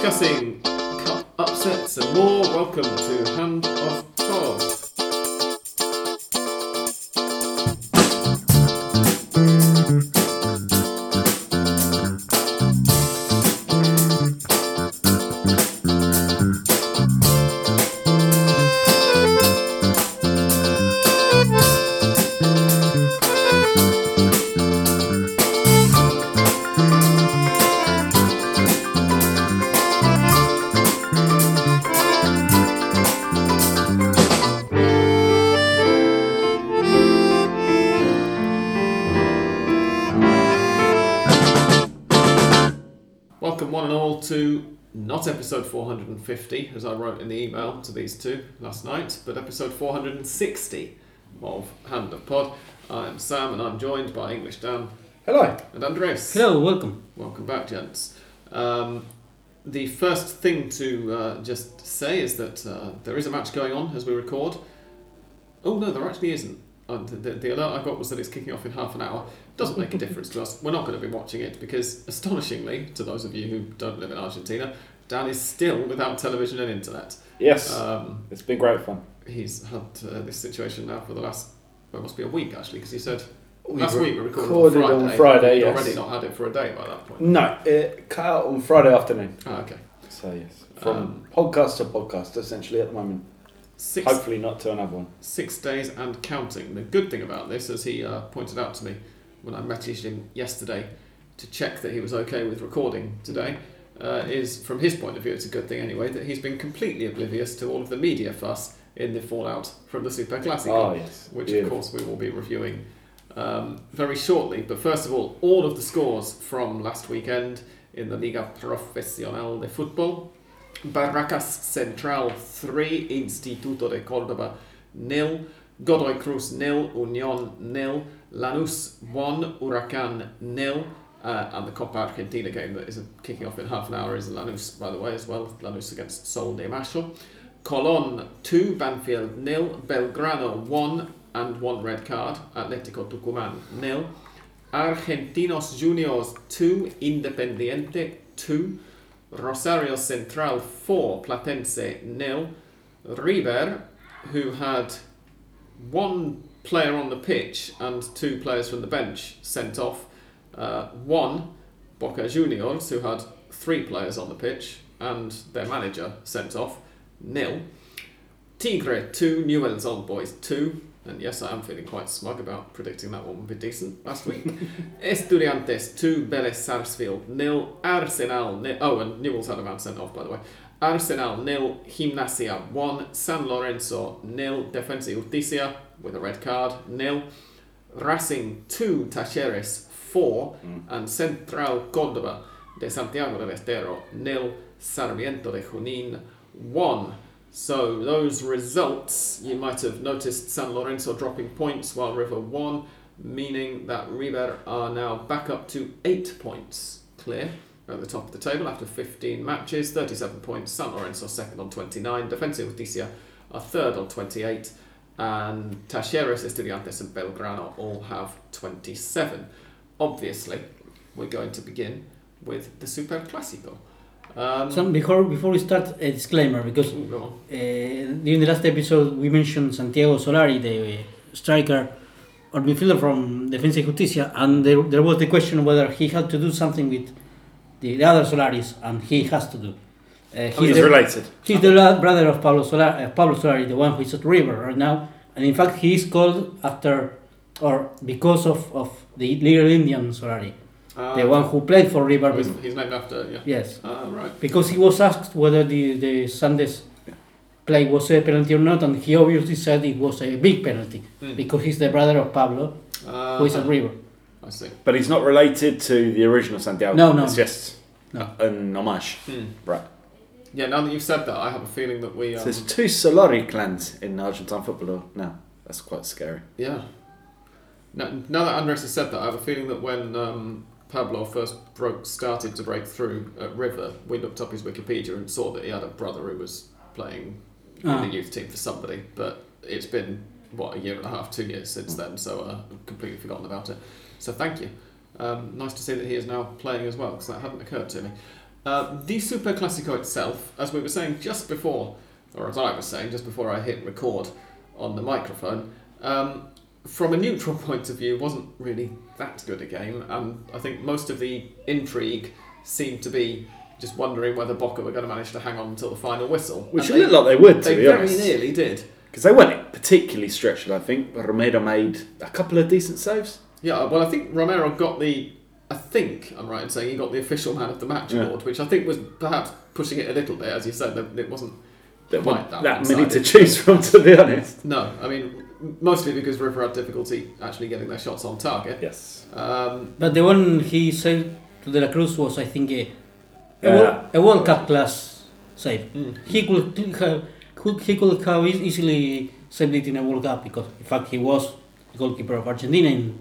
discussing cup upsets and more. Welcome to Hand of 450, as I wrote in the email to these two last night, but episode 460 of Hand of Pod. I am Sam, and I'm joined by English Dan Hello. and Andres. Hello, welcome. Welcome back, gents. Um, the first thing to uh, just say is that uh, there is a match going on as we record. Oh no, there actually isn't. Uh, the, the, the alert I got was that it's kicking off in half an hour. Doesn't make a difference to us. We're not going to be watching it because, astonishingly, to those of you who don't live in Argentina, Dan is still without television and internet. Yes, Um, it's been great fun. he's had uh, this situation now for the last, well, it must be a week actually, because he said We last week we recorded, recorded on on Friday. Friday, yes. already not had it for a day by that point. No, it cut out on Friday afternoon. Ah, okay. So yes, from Um, podcast to podcast, essentially at the moment. Six, Hopefully not to another one. six days and counting. The good thing about this, as he uh, pointed out to me when I messaged him yesterday to check that he was okay with recording today, uh, is from his point of view, it's a good thing anyway, that he's been completely oblivious to all of the media fuss in the fallout from the Super Classico Oh yes, which Beautiful. of course we will be reviewing um, very shortly. But first of all, all of the scores from last weekend in the Liga Profesional de Fútbol. Barracas Central 3, Instituto de Córdoba nil, Godoy Cruz nil, Unión nil, Lanús 1, Huracán nil, uh, and the Copa Argentina game that is kicking off in half an hour is Lanús, by the way, as well. Lanús against Sol de Mayo. Colón 2, Banfield nil, Belgrano 1 and 1 red card, Atlético Tucumán nil, Argentinos Juniors 2, Independiente 2, Rosario Central 4, Platense nil, River, who had one player on the pitch and two players from the bench sent off, uh, one, Boca Juniors, who had three players on the pitch and their manager sent off, nil. Tigre 2, Newell's Old Boys 2, and yes, I am feeling quite smug about predicting that one would be decent last week. Estudiantes 2, Vélez Sarsfield nil, Arsenal nil, oh, and Newell's had a man sent off by the way. Arsenal nil, Gimnasia 1, San Lorenzo nil, Defensa Justicia with a red card nil, Racing 2, Talleres 4, Mm. and Central Córdoba de Santiago del Estero nil, Sarmiento de Junín 1. So those results, you might have noticed San Lorenzo dropping points while River won, meaning that River are now back up to 8 points clear at the top of the table after 15 matches, 37 points. San Lorenzo second on 29, Defensa Justicia are third on 28, and Talleres, Estudiantes, and Belgrano all have 27. Obviously, we're going to begin with the Super Clásico. Um, So before before we start, a disclaimer because ooh, go on. uh, during the last episode we mentioned Santiago Solari, the striker or midfielder from Defensa y Justicia, and there, there was the question whether he had to do something with the, the other Solaris, and he has to do. Uh, Oh, He's the, related. He's the la- brother of Pablo Solari, uh, Pablo Solari, the one who is at River right now, and in fact he is called after or because of, of the little Indian Solari, Uh, the one who played for River. he's, he's named after, yeah. Yes. Ah, right. because he was asked whether the, the Sunday's play was a penalty or not, and he obviously said it was a big penalty Hmm. because he's the brother of Pablo, Uh, who is at River. I see. But he's not related to the original Santiago. No, no. It's just No. an homage. Hmm. Right. Yeah, now that you've said that, I have a feeling that we. Um, So there's two Solari clans in Argentine football now. That's quite scary. Yeah. Now, now that Andres has said that, I have a feeling that when um, Pablo first broke, started to break through at River, we looked up his Wikipedia and saw that he had a brother who was playing Ah. in the youth team for somebody. But it's been what a year and a half, two years since then, so uh, I've completely forgotten about it. So thank you. Um, nice to see that he is now playing as well, because that hadn't occurred to me. Uh, the Super Classico itself, as we were saying just before, or as I was saying just before I hit record on the microphone, um, from a neutral point of view, wasn't really that good a game, and I think most of the intrigue seemed to be just wondering whether Boca were going to manage to hang on until the final whistle. Which And it looked like they would, to they be very nearly did. Because they weren't particularly stretched, I think. But Romero made a couple of decent saves. Yeah, well, I think Romero got the. I think I'm right in saying he got the official man of the match Yeah. award, which I think was perhaps pushing it a little bit, as you said. That it wasn't There quite that, that many to choose from, to be honest. No, I mean mostly because River had difficulty actually getting their shots on target. Yes. Um, But the one he saved to De La Cruz was, I think, a, a, Yeah. World, a World Cup class save. mm. He could have, could, he could have easily saved it in a World Cup because, in fact, he was the goalkeeper of Argentina in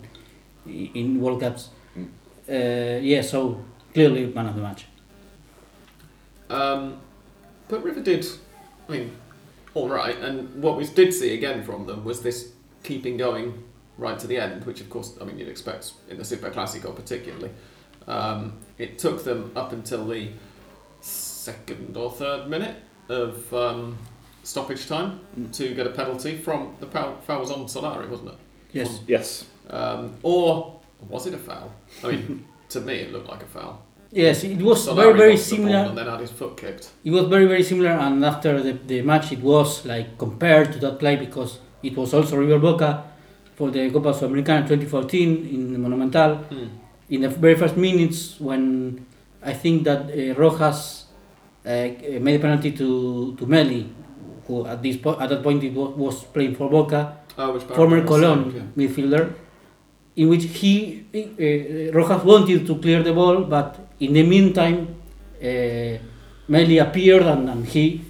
in World Cups. Mm. Uh, yeah, so clearly man of the match. Um, but River did, I mean, all right. And what we did see again from them was this keeping going right to the end, which of course, I mean, you'd expect in the Super Classico particularly. Um, it took them up until the second or third minute of um, stoppage time Mm. to get a penalty from the foul, foul was on Solari, wasn't it? Yes. Yes. Um, or was it a foul? I mean, to me, it looked like a foul. Yes, it was Solari very, very similar. and then had his foot kicked. It was very, very similar, and after the, the match, it was like compared to that play because it was also River Boca for the Copa Sudamericana 2014 in the Monumental. Hmm. In the very first minutes, when I think that uh, Rojas uh, made a penalty to to Meli, who at this po- at that point it was, was playing for Boca, Oh, former Colón midfielder, in which he uh, Rojas wanted to clear the ball, but in the meantime, uh, Meli appeared and, and he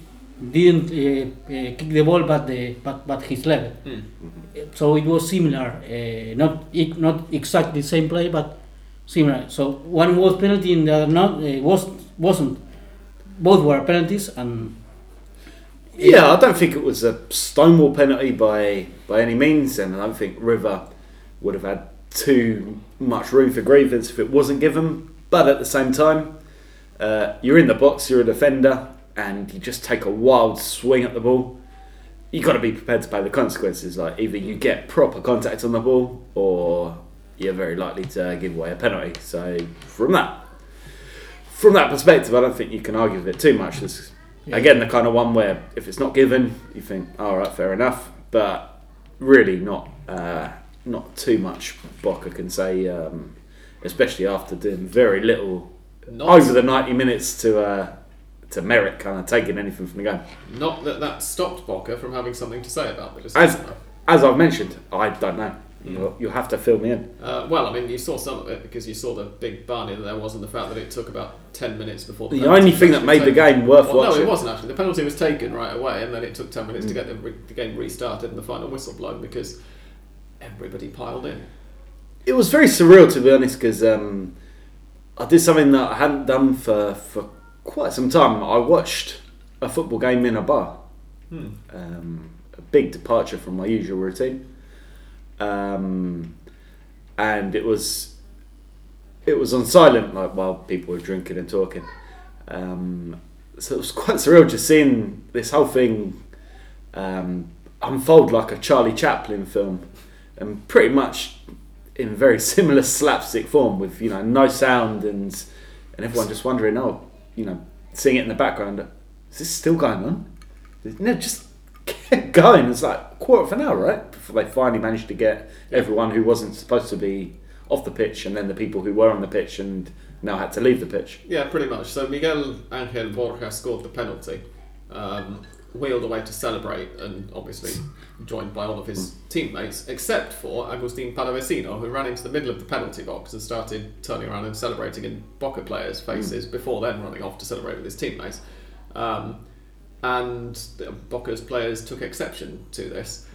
didn't uh, uh, kick the ball, but the but but his leg. yeah. Hmm. So it was similar, uh, not not exactly the same play, but similar. So one was penalty and the other not uh, was wasn't. Both were penalties, and Yeah, I don't think it was a stonewall penalty by by any means, and I don't think River would have had too much room for grievance if it wasn't given. But at the same time, uh, you're in the box, you're a defender, and you just take a wild swing at the ball. You've got to be prepared to pay the consequences. Like either you get proper contact on the ball, or you're very likely to give away a penalty. So from that, from that perspective, I don't think you can argue with it too much. There's Again, the kind of one where if it's not given, you think, all right, fair enough, but really not uh, not too much. Boca can say, um, especially after doing very little Not, over the ninety minutes to uh, to merit kind of taking anything from the game. not that that stopped Boca from having something to say about the As decision. though. as I've mentioned, I don't know. You'll, you'll have to fill me in. Uh, well, I mean, you saw some of it because you saw the big barney that there was, and the fact that it took about ten minutes before The penalty only thing that made the game worth Well, watching. no, it wasn't actually. The penalty was taken right away, and then it took ten minutes to Mm. get the, re- the game restarted and the final whistle blown because everybody piled in. It was very surreal to be honest because um, I did something that I hadn't done for, for quite some time. I watched a football game in a bar. Hmm. Um, a big departure from my usual routine. Um, and it was it was on silent like while people were drinking and talking. Um, so it was quite surreal just seeing this whole thing um, unfold like a Charlie Chaplin film, and pretty much in very similar slapstick form with you know no sound and and everyone just wondering oh you know seeing it in the background is this still going on? No just kept going. It's like a quarter of an hour right before they finally managed to get everyone who wasn't supposed to be off the pitch and then the people who were on the pitch and now had to leave the pitch. Yeah, pretty much. So Miguel Angel Borja scored the penalty, um, wheeled away to celebrate, and obviously joined by all of his teammates, except for Agustin Palavecino, who ran into the middle of the penalty box and started turning around and celebrating in Boca players' faces before then running off to celebrate with his teammates. Um, and the Boca's players took exception to this,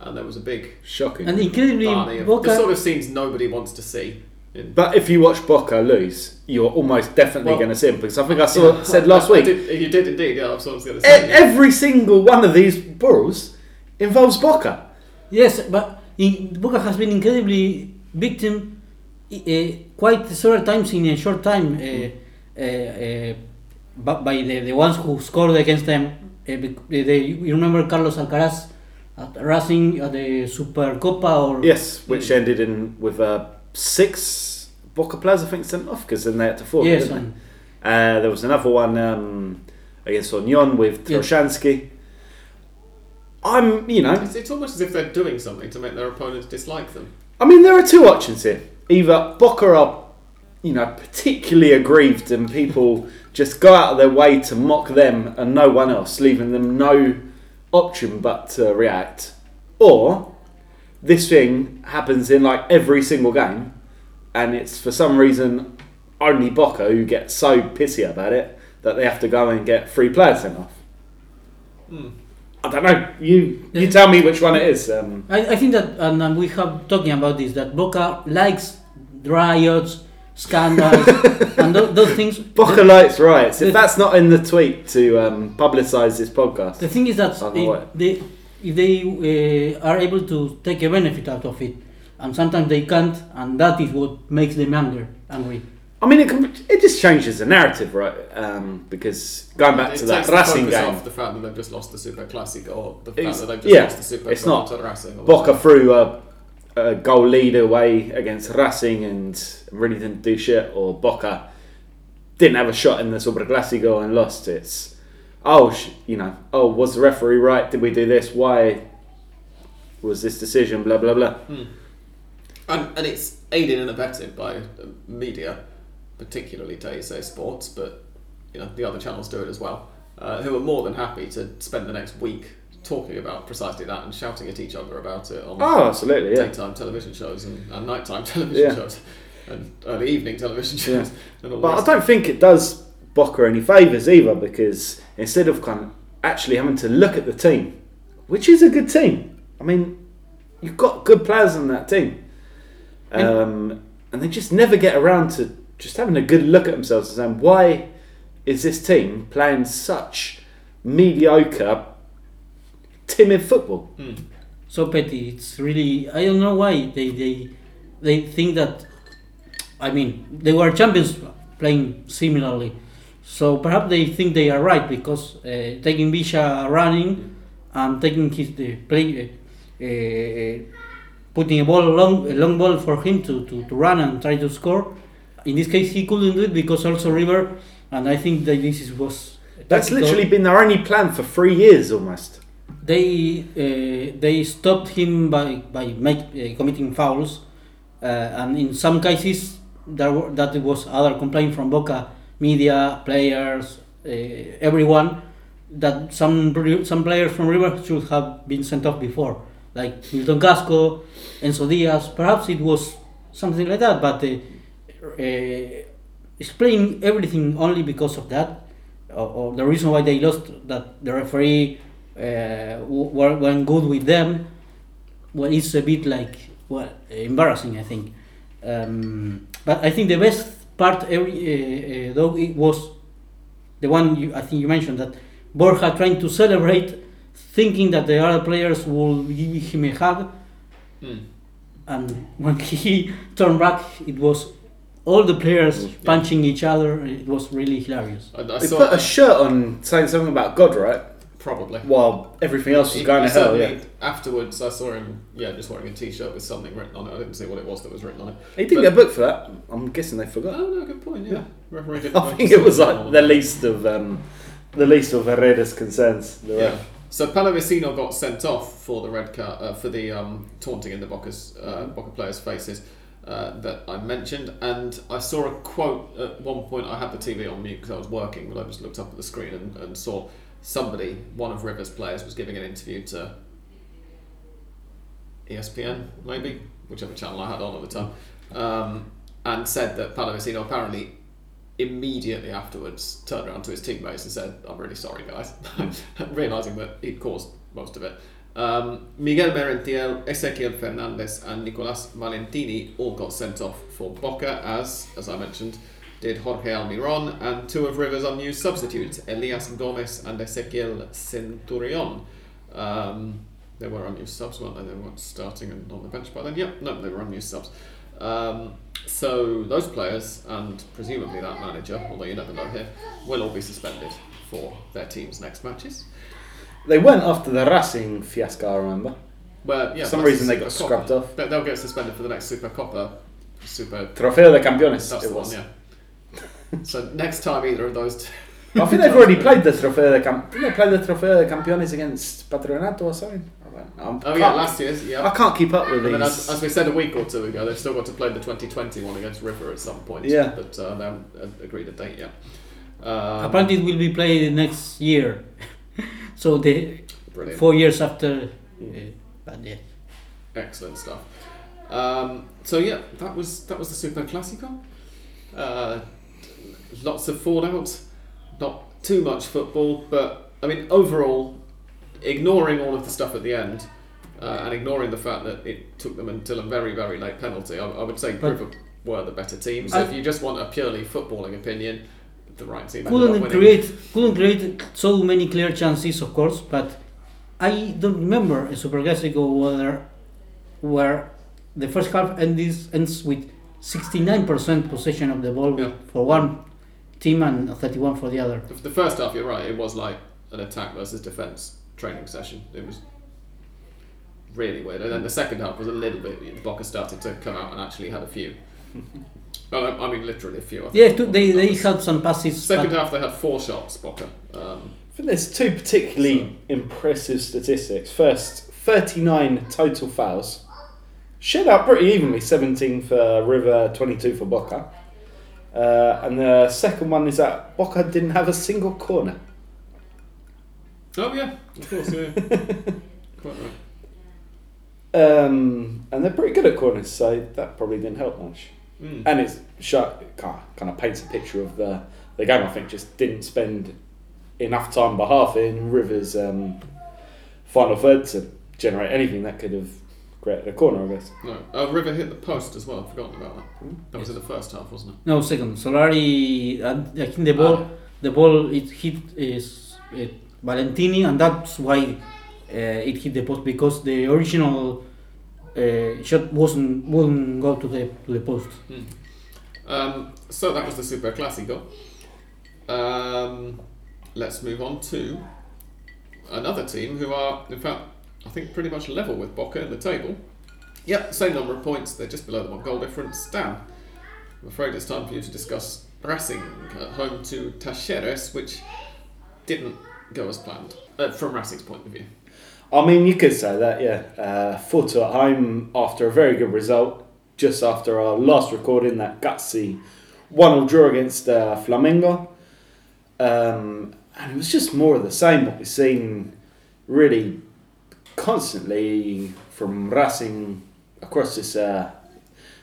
and there was a big shocking and incredibly barney of Boca. the sort of scenes nobody wants to see. In, but if you watch Boca lose you're almost definitely Well- going to see him because I think I saw said last I week did- you did indeed, yeah, I was going to E- say. every single one of these balls involves Boca. Yes, but in, Boca has been incredibly victim uh, quite several times in a short time. Uh, uh, uh, bu- by the, the ones who scored against them. Uh, they, you remember Carlos Alcaraz at Racing at the Supercopa or Yes, which ended in with uh, six Boca players, I think, sent off because then they had to forfeit. yes, didn't they? Uh, there was another one um, against Union with Yeah. I'm, you know, It's, it's almost as if they're doing something to make their opponents dislike them. I mean, there are two options here. Either Boca are, you know, particularly aggrieved and people just go out of their way to mock them and no one else, leaving them no option but to react. Or this thing happens in like every single game and it's for some reason only Boca who get so pissy about it that they have to go and get three players sent off. Hmm. I don't know. You you tell me which one it is. Um, I, I think that, and, we have talking about this, that Boca likes riots, scandals, and tho- those things. Boca The, Lights riots. If the- that's not in the tweet to um, publicise this podcast, the thing is that I don't know if they, uh, are able to take a benefit out of it, and sometimes they can't, and that is what makes them angry. angry. I mean, it, can, it just changes the narrative, right? Um, because going back it to that Racing game, off the fact that they've just lost the Super Classic or the fact that they've just yeah, lost the Super it's not- to Racing. Boca threw a, a goal lead away against Racing and really didn't do shit, or Boca didn't have a shot in the Super Classico and lost. It's oh, sh- you know, oh, was the referee right? Did we do this? Why was this decision? Blah blah blah. Hmm. And, and it's aided and abetted by media, particularly TyC Sports, but you know the other channels do it as well, uh, who are more than happy to spend the next week talking about precisely that and shouting at each other about it on Oh, absolutely, yeah. daytime television shows and, and nighttime television Yeah. shows and early evening television Yeah. shows. And all But I don't think it does Boca any favours either because instead of kind of actually having to look at the team, which is a good team, I mean, you've got good players on that team, um, and they just never get around to just having a good look at themselves and saying, why is this team playing such mediocre, timid football? Hmm. so petty. It's really I don't know why they they they think that. I mean, they were champions playing similarly, so perhaps they think they are right because uh, taking Villa running and taking his the play, uh, uh, putting a ball long a long ball for him to, to, to run and try to score. In this case, he couldn't do it because also River, and I think that this is, was. That's tactical. literally been their only plan for three years almost. they uh, they stopped him by by make, uh, committing fouls, uh, and in some cases there were, that was other complaint from Boca media, players, uh, everyone that some some players from River should have been sent off before, like Milton Casco, Enzo Diaz. Perhaps it was something like that, but uh, uh, explain everything only because of that, or, or the reason why they lost that the referee uh, were, good with them. Well, it's a bit like well embarrassing, I think. Um, but I think the best part, every uh, uh, though it was the one you, I think you mentioned that Borja trying to celebrate, thinking that the other players will give him a hug, Hmm. and when he turned back, it was all the players punching each other. It was really hilarious. I, I They saw put a shirt on saying something about God, right? Probably. While everything else was going he to hell. Yeah. Afterwards, I saw him, yeah, just wearing a T-shirt with something written on it. I didn't see what it was that was written on it. He didn't But- get booked for that. I'm guessing they forgot. Oh no, good point. Yeah, Yeah. I think it was like the least of um, the least of Herrera's concerns. The Yeah. ref. So Palavecino got sent off for the red card uh, for the um, taunting in the Boca's uh, Boca players' faces uh, that I mentioned, and I saw a quote at one point. I had the TV on mute because I was working, but I just looked up at the screen and, and saw somebody, one of Rivers' players, was giving an interview to ESPN, maybe whichever channel I had on at the time, um, and said that Palavecino apparently immediately afterwards turned around to his teammates and said, I'm really sorry, guys, realising that he'd caused most of it. Um, Miguel Merentiel, Ezequiel Fernandez, and Nicolas Valentini all got sent off for Boca, as, as I mentioned, did Jorge Almiron and two of Rivers' unused substitutes, Elias Gomez and Ezequiel Centurion. Um, they were unused subs, weren't they? They weren't starting and on the bench by then. Yep, no, they were unused subs. Um, so those players and presumably that manager, although you never know here, will all be suspended for their team's next matches. They went after the Racing fiasco, I remember. Well, yeah, For some reason they got Copa. scrubbed off. They- They'll get suspended for the next Super Copa. Super. Trofeo de Campeones, That's it the was. one, yeah. So next time either of those. two. I think they've already played the Trofeo de Cam- Didn't they play the Trofeo de Campeones against Patronato or something? I don't know. I'm- oh I yeah, can't- last year's. Yeah. I can't keep up with And these. as, as we said a week or two ago, they've still got to play the 2020 one against River at some point. Yeah. But uh, they haven't uh, agreed a date yet. Um, Apparently, it will be played next year. so the brilliant. four years after. Uh, but yeah. Excellent stuff. Um, so yeah, that was that was the Super Classico. Uh, lots of fallout, not too much football, but I mean overall, ignoring all of the stuff at the end, uh, and ignoring the fact that it took them until a very very late penalty, I, I would say But- River were the better team. So I- if you just want a purely footballing opinion, the right team. couldn't create couldn't create so many clear chances, of course, but I don't remember a Super Classico where where the first half ends ends with 69% possession of the ball Yeah. for one team and 31 for the other. The- The first half, you're right. It was like an attack versus defense training session. It was really weird. And then the second half was a little bit. Boca started to come out and actually had a few. well, I I mean, literally a few. I think. Yeah, two- they they had some passes. Second but- half, they had four shots. Boca. Um, I think there's two particularly impressive statistics. First, 39 total fouls. Shed out pretty evenly 17 for River, 22 for Boca. Uh, and the second one is that Boca didn't have a single corner. oh yeah, of course. Yeah. Quite right. Um, and they're pretty good at corners, so that probably didn't help much. Mm. And it's shot, kind of paints a picture of the, the game. I think just didn't spend enough time by half in Rivers' um, final third to generate anything that could have created a corner, I guess. No, oh, River hit the post as well. I've forgotten about that. That was in the first half, wasn't it? No, second. Solari, uh, I think the ball, Ah. the ball it hit is uh, Valentini, and that's why uh, it hit the post because the original uh, shot wasn't wouldn't go to the to the post. Um, so that was the Super Classico. Um, let's move on to another team who are, in fact, I think pretty much level with Boca in the table. Yep, same number of points. They're just below them on goal difference. Dan, I'm afraid it's time for you to discuss Racing at home to Talleres, which didn't go as planned uh, from Racing's point of view. I mean, you could say that, yeah. Uh, 4 2 at home after a very good result, just after our last recording, that gutsy 1 0 draw against uh, Flamengo. Um, and it was just more of the same, what we've seen really constantly from Racing across this uh,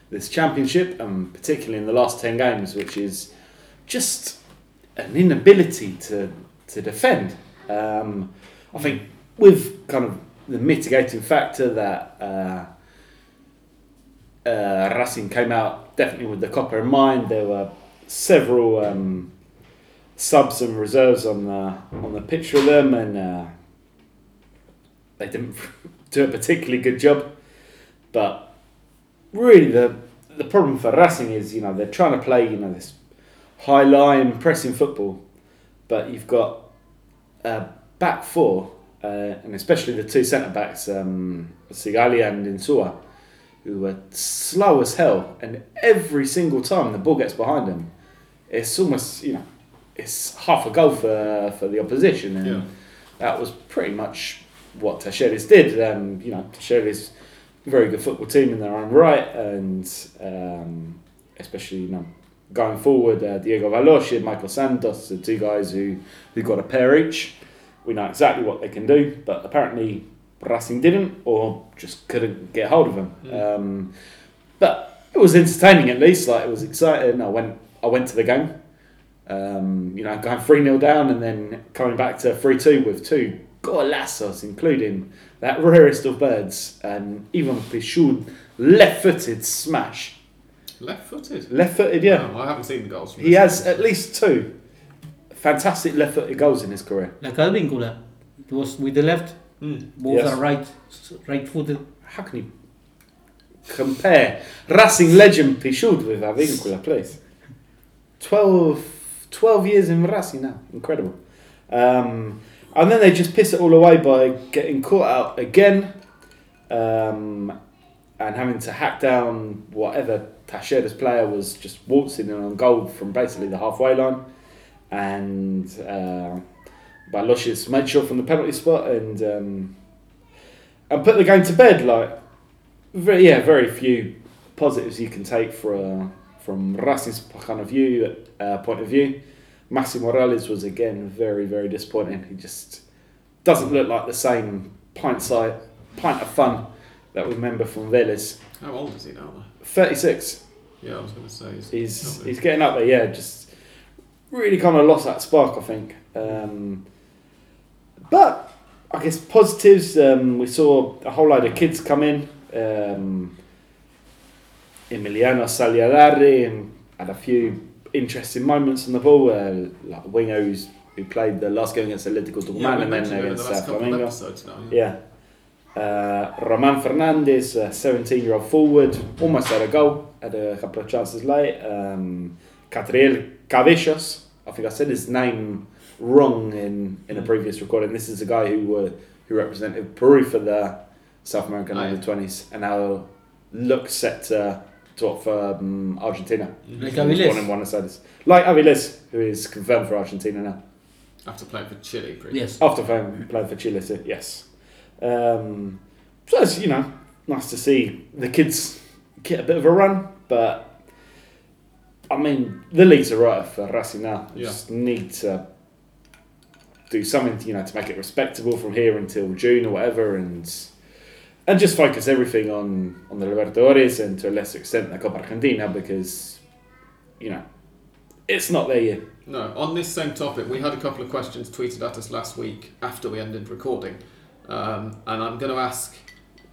this championship, and particularly in the last 10 games, which is just an inability to, to defend. Um, I think with kind of the mitigating factor that uh, uh, Racing came out definitely with the copper in mind. There were several um, subs and reserves on the on the pitch for them, and uh, they didn't do a particularly good job. But really, the the problem for Racing is you know they're trying to play you know this high line pressing football, but you've got a back four uh, and especially the two centre backs, um, Sigali and Insua, who were slow as hell. And every single time the ball gets behind them, it's almost you know, it's half a goal for for the opposition, and Yeah. that was pretty much what Talleres did. Um, you know, Talleres a very good football team in their own right, and um, especially you know. Going forward, uh, Diego Valoyes and Michael Santos, the two guys who, who got a pair each we know exactly what they can do, but apparently Racing didn't or just couldn't get hold of them. Mm. Um, but it was entertaining at least. Like it was exciting. I went I went to the game. Um, you know, going three 0 down and then coming back to three two with two golazos, including that rarest of birds and Ivan Pillud left-footed smash. Left-footed. Left-footed, yeah. Oh, I haven't seen the goals. From He this has one. at least two fantastic left-footed goals in his career. Like Advíncula, it was with the left, Mm. both Yes. are right, right footed. How can you compare Racing legend Pillud with Avíncula, please. 12, 12 years in Racing now. Incredible. Um, and then they just piss it all away by getting caught out again um, and having to hack down whatever Talleres' player was just waltzing in on goal from basically the halfway line. And uh, Valoyes made sure from the penalty spot and um, and put the game to bed. Like, very, yeah, very few positives you can take for, uh, from Racing's kind of view, uh, point of view. Maxi Morales was again very, very disappointing. He just doesn't look like the same pint side, pint of fun that we remember from Vélez. How old is he now? 36. Yeah, I was going to say. He's, He's he's getting up there. Yeah, just really kind of lost that spark. I think. Um, but I guess positives. Um, we saw a whole load of kids come in. Um, Emiliano Saliadari and had a few interesting moments on the ball. Uh, like who's, who played the last game against Atletico Tucumán yeah, we and then mentioned him in against last uh, Flamengo. now. Yeah. Yeah. Uh, Roman Fernandez, a 17 year old forward, almost had a goal, had a couple of chances late. Um, Catriel Cabellos, I think I said his name wrong in, in a previous recording. This is a guy who uh, who represented Peru for the South American Oh, yeah. under 20s and now looks set to, to opt for um, Argentina. Like He was Avilés. born in Buenos Aires. Like Aviles, who is confirmed for Argentina now. After playing for Chile previously. Yes. After playing, playing for Chile, so yes. Um, so it's, you know, nice to see the kids get a bit of a run, but I mean, the leagues are right for Racing now. We Yeah. Just need to do something, you know, to make it respectable from here until June or whatever, and and just focus everything on on the Libertadores and to a lesser extent the Copa Argentina because, you know, it's not there yet. No, on this same topic, we had a couple of questions tweeted at us last week after we ended recording, um, and I'm going to ask,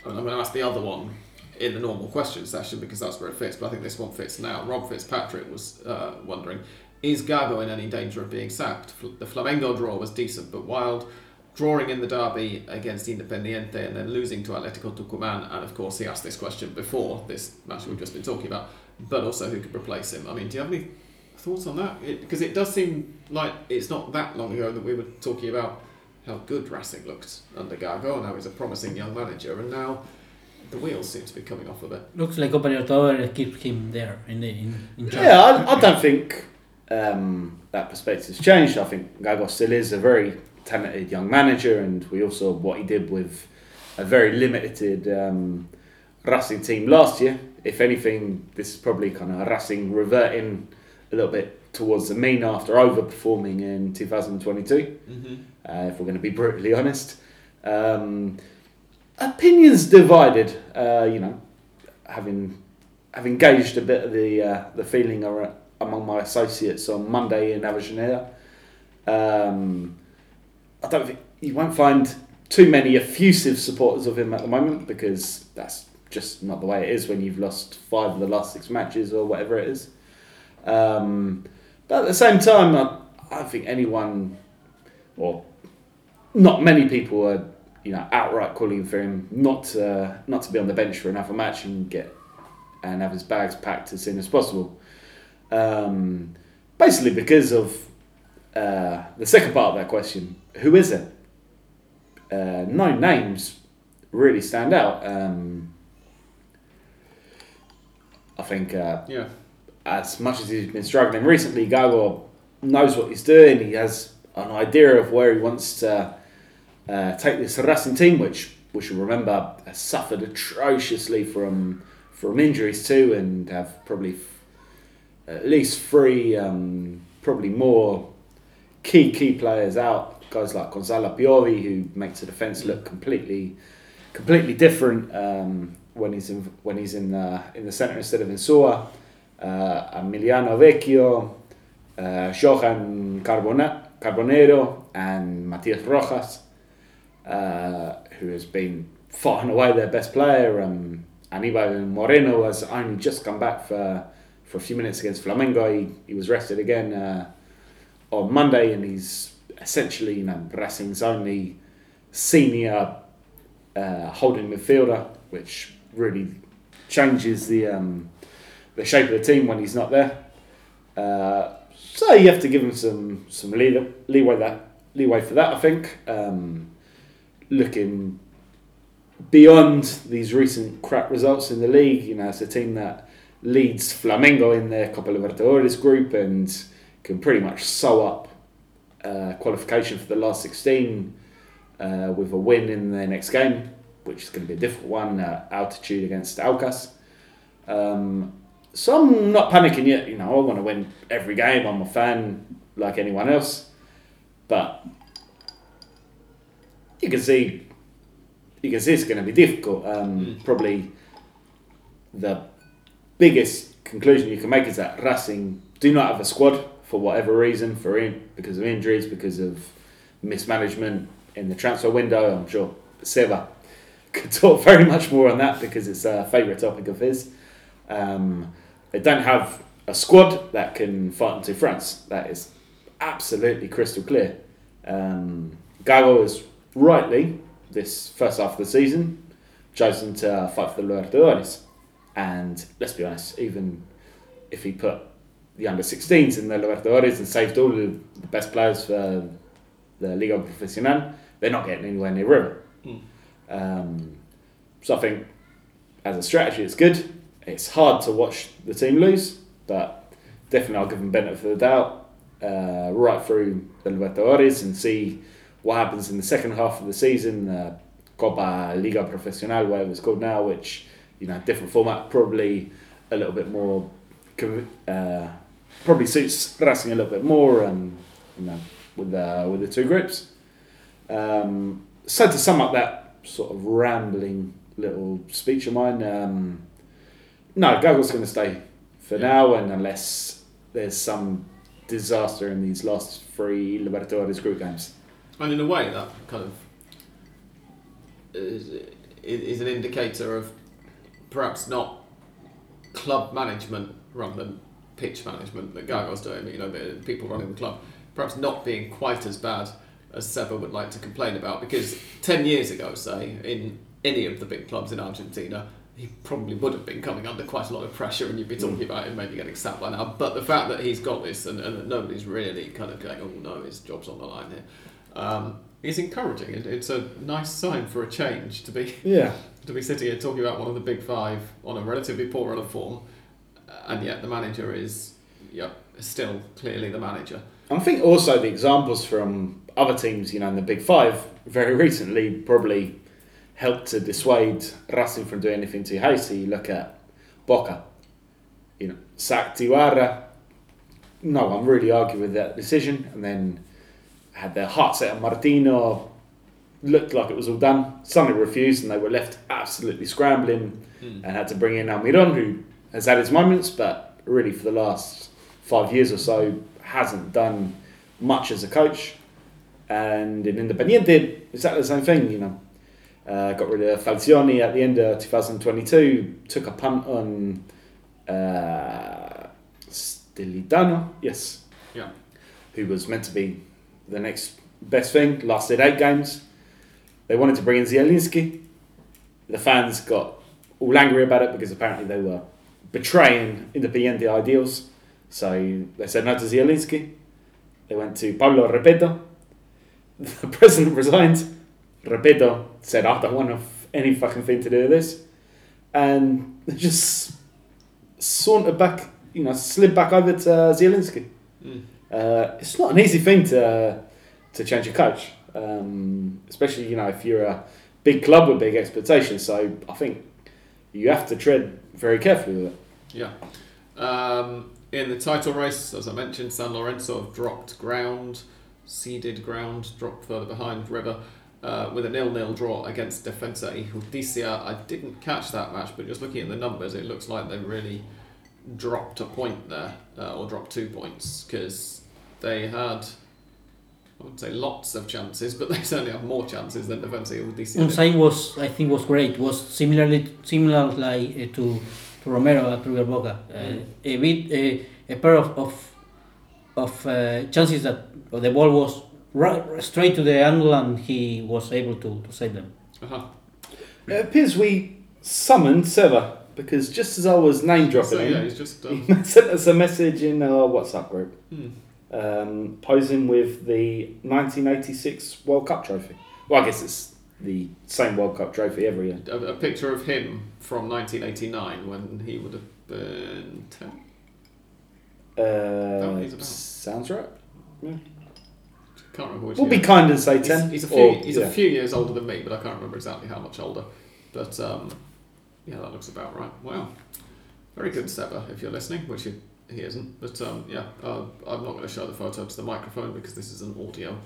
I'm going to ask the other one in the normal question session because that's where it fits. But I think this one fits now. Rob Fitzpatrick was uh, wondering, is Gago in any danger of being sacked? The Flamengo draw was decent but wild. Drawing in the derby against Independiente and then losing to Atletico Tucumán, and of course he asked this question before this match we've just been talking about, but also who could replace him. I mean, do you have any thoughts on that? Because it, does seem like it's not that long ago that we were talking about how good Racing looked under Gago and how he's a promising young manager, and now the wheels seem to be coming off a bit. Looks like Copa Libertadores keeps him there in the in, in charge. Yeah, I, I don't think um, that perspective's changed. I think Gago still is a very talented young manager, and we all saw what he did with a very limited um, Racing team last year. If anything, this is probably kind of Racing reverting a little bit towards the mean after overperforming in 2022 Mm-hmm. uh, if we're going to be brutally honest. Um, opinions divided. Uh, you know, having having gauged a bit of the uh, the feeling among my associates on Monday in Avellaneda. Um, I don't think you won't find too many effusive supporters of him at the moment because that's just not the way it is when you've lost five of the last six matches or whatever it is. Um, but at the same time, I, I don't think anyone or not many people are you know outright calling for him not to, not to be on the bench for another match and get and have his bags packed as soon as possible. Um, basically, because of uh, the second part of that question, who is it? Uh, no names really stand out. Um, I think uh, Yeah. as much as he's been struggling recently, Gago knows what he's doing. He has an idea of where he wants to uh, take this Racing team, which we should remember has suffered atrociously from from injuries too, and have probably f- at least three, um, probably more key key players out. Guys like Gonzalo Piovi, who makes the defence look completely completely different um, when he's in when he's in uh, in the centre instead of Insua uh, Emiliano Vecchio, uh, Johan Carbonero, and Matias Rojas, uh, who has been far and away their best player. Um, Anibal Moreno has only just come back for for a few minutes against Flamengo. He, he was rested again uh, on Monday, and he's essentially you know Racing's only senior uh, holding midfielder, which really changes the um, the shape of the team when he's not there. Uh, so you have to give him some some leeway, that leeway for that. I think um, looking beyond these recent crap results in the league, you know, it's a team that leads Flamengo in their Copa Libertadores group and can pretty much sew up uh, qualification for the last 16 uh, with a win in their next game, which is going to be a difficult one, uh, altitude against Aucas. Um, so I'm not panicking yet. You know, I want to win every game. I'm a fan like anyone else, but you can see, you can see it's going to be difficult. Um, Probably the biggest conclusion you can make is that Racing do not have a squad for whatever reason, for in, because of injuries, because of mismanagement in the transfer window. I'm sure Seva could talk very much more on that because it's a favourite topic of his. Um, they don't have a squad that can fight into France. That is absolutely crystal clear. Um, Gago is rightly this first half of the season chosen to fight for the Libertadores. And let's be honest, even if he put the under 16s in the Libertadores and saved all the the best players for the Liga Profesional, they're not getting anywhere near River. Mm. Um, so I think as a strategy, it's good. It's hard to watch the team lose, but definitely I'll give them benefit of the doubt uh, right through the Libertadores and see what happens in the second half of the season. Uh, Copa Liga Profesional, whatever it's called now, which you know different format, probably a little bit more, uh, probably suits Racing a little bit more, and you know with the with the two groups. Um, so to sum up that sort of rambling little speech of mine, um, no, Gago's going to stay for now, and unless there's some disaster in these last three Libertadores group games. And in a way, that kind of is, is an indicator of perhaps not club management rather than pitch management that Gago's doing. You know, the people running the club perhaps not being quite as bad as Seba would like to complain about. Because ten years ago, say in any of the big clubs in Argentina. He probably would have been coming under quite a lot of pressure, and you'd be talking about him maybe getting sacked by now. But the fact that he's got this, and, and that nobody's really kind of going, "Oh no, his job's on the line here," um, is encouraging. It, it's a nice sign for a change to be Yeah. to be sitting here talking about one of the big five on a relatively poor run of form, Uh, and yet the manager is, yep, still clearly the manager. I think also the examples from other teams, you know, in the Big Five very recently probably helped to dissuade Racing from doing anything too hasty. You look at Boca, you know, sacked Ibarra. No one really argued with that decision, and then had their heart set on Martino. Looked like it was all done. Suddenly refused, and they were left absolutely scrambling, hmm. and had to bring in Almiron, who has had his moments, but really for the last five years or so hasn't done much as a coach. And in Independiente, exactly the same thing, you know. Uh, got rid of Falcioni at the end of 2022, took a punt on uh, Stillitano, yes. Yeah. Who was meant to be the next best thing, lasted eight games. They wanted to bring in Zielinski. The fans got all angry about it because apparently they were betraying Independiente ideals. So they said no to Zielinski. They went to Pablo Repetto. The president resigned. Repetto said, I don't want any fucking thing to do with this. And they just sauntered back, you know, slid back over to Zielinski. Mm. Uh, it's not an easy thing to to change a coach, um, especially you know if you're a big club with big expectations. So I think you have to tread very carefully with it. Yeah. Um, in the title race, as I mentioned, San Lorenzo have dropped ground, seeded ground, dropped further behind River. Uh, with a nil-nil draw against Defensa y Justicia. I didn't catch that match, but just looking at the numbers, it looks like they really dropped a point there, uh, or dropped two points, because they had, I wouldn't say lots of chances, but they certainly have more chances than Defensa y Justicia. did. Was, I think, was great. Was similarly similar like uh, to Romero at River Boca. Uh, a bit uh, a pair of of, of uh, chances that the ball was right, straight to the angle and he was able to, to save them. Uh-huh. It appears we summoned Seva because just as I was name dropping So yeah, he's just. he Um, sent us a message in our WhatsApp group hmm. um, posing with the 1986 World Cup trophy. Well, I guess it's the same World Cup trophy every year. a, a picture of him from 1989 when he would have been 10. Uh, he's sounds right. Can't remember which We'll be year. kind and say 10. he's a few, or- he's yeah. a few years older than me, but I can't remember exactly how much older. But um, yeah, that looks about right. Wow. Very good, Seba, if you're listening, which he, he isn't. But um, yeah, uh, I'm not going to show the photo to the microphone because this is an audio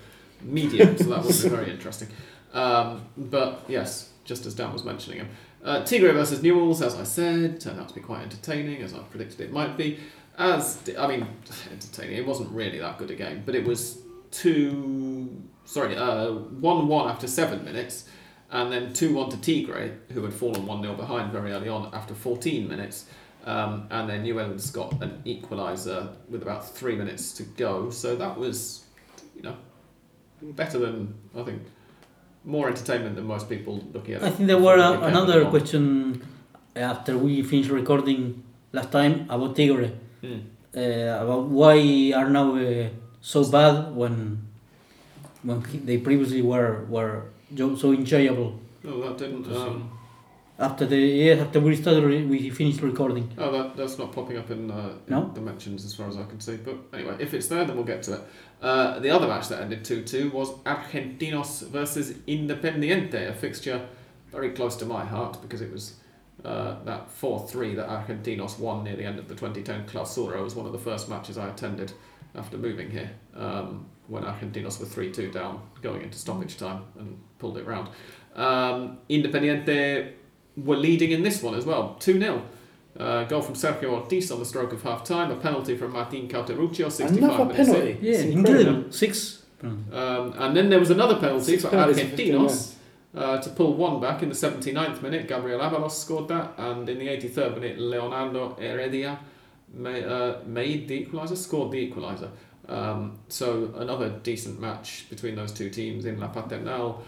medium, so that would be very interesting. Um, but yes, just as Dan was mentioning him. Uh, Tigre versus Newells, as I said, turned out to be quite entertaining, as I predicted it might be. As I mean, entertaining. It wasn't really that good a game, but it was two. Sorry, uh, one-one after seven minutes, and then two-one to Tigre, who had fallen one-0 behind very early on after 14 minutes. Um, and then Newell's got an equaliser with about three minutes to go. So that was, you know, better than I think, more entertainment than most people looking at. I think there were a, another on. question after we finished recording last time about Tigre. Hmm. uh, about why are now uh, so bad when when they previously were were so enjoyable. Oh, that didn't. Um, After the yeah, after we started, we finished recording. oh, that, that's not popping up in, uh, in No? the mentions as far as I can see. But anyway, if it's there, then we'll get to it. Uh, the other match that ended 2 2 was Argentinos versus Independiente, a fixture very close to my heart because it was uh, that 4 3 that Argentinos won near the end of the 2010 Clausura. Was one of the first matches I attended after moving here um, when Argentinos were 3 2 down going into stoppage time and pulled it round. Um, Independiente were leading in this one as well 2 0. Uh, goal from Sergio Ortiz on the stroke of half time, a penalty from Martin Cauteruccio, 65 Another minutes in. penalty. Yeah, incredible. incredible. Six. Um, and then there was another penalty Six for penalties in 15 Argentinos uh, to pull one back in the 79th minute. Gabriel Avalos scored that, and in the 83rd minute, Leonardo Heredia ma- uh, made the equaliser, scored the equaliser. Um, so another decent match between those two teams in La Paternal,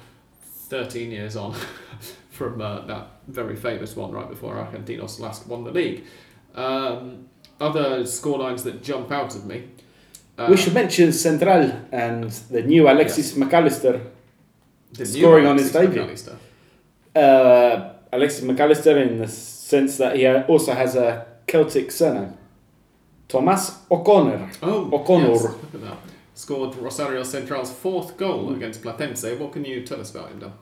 13 years on from uh, that very famous one right before Argentinos last won the league. Um, other scorelines that jump out of me. Uh, we should mention Central and the new Alexis McAllister. the scoring on his debut. McAllister. Uh, Alexis McAllister, in the sense that he also has a Celtic surname. Thomas O'Connor. Oh, O'Connor. yes, at. Scored Rosario Central's fourth goal against Platense. What can you tell us about him, Dan?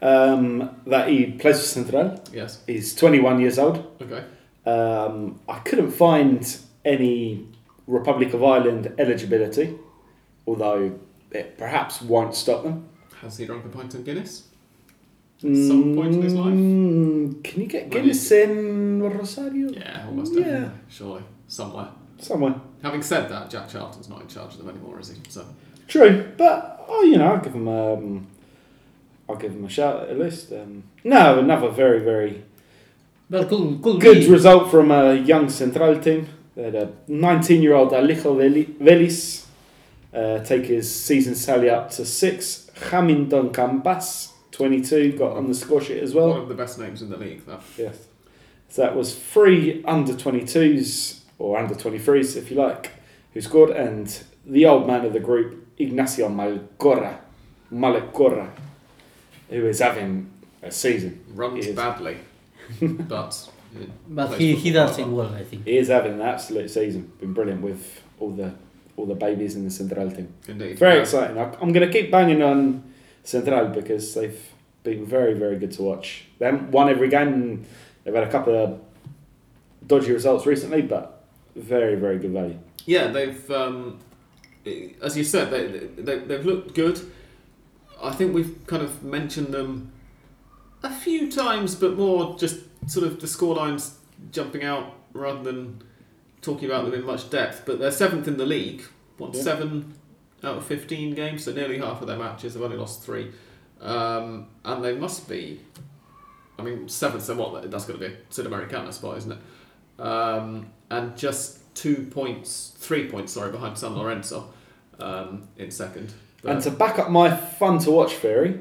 Um, that he plays for Central. Yes. He's 21 years old. Okay. Um, I couldn't find any Republic of Ireland eligibility, although it perhaps won't stop them. Has he drunk a pint of Guinness? At some point in his life? Mm, Can you get Maybe. Guinness in Rosario? Yeah, almost Yeah. definitely. Surely. Somewhere. Somewhere. Having said that, Jack Charlton's not in charge of them anymore, is he? So True, but oh, you know, I'll give him um, I'll give him a shout at least. Um, no, another very very But could could good be. result from a young Central team. They had a 19 year old Alejo Veli- Véliz uh, take his season tally up to six. Jaminton Campaz, 22, got on the score sheet as well. one of the best names in the league, that. Yes. So that was three under 22s, or under 23s if you like, who scored, and the old man of the group, Ignacio Malcorra, Malcorra, who is having a season. Runs He is. badly. but But plays he, football he does quite it well. well, I think. He is having an absolute season. Been brilliant with all the all the babies in the Central team. Indeed. Very Yeah. exciting. I- I'm going to keep banging on Central because they've been very, very good to watch. They haven't won every game. and They've had a couple of dodgy results recently, but very, very good value. Yeah, they've, um, as you said, they, they, they've looked good. I think we've kind of mentioned them a few times, but more just sort of the scorelines jumping out rather than talking about them in much depth. But they're seventh in the league, won Yeah. seven out of 15 games, so nearly half of their matches. They've only lost three. Um, and they must be, I mean, seventh, so what? That's going to be a Sudamericana spot, isn't it? Um, and just two points, three points, sorry, behind San Lorenzo um, in second. But- And to back up my fun to watch theory,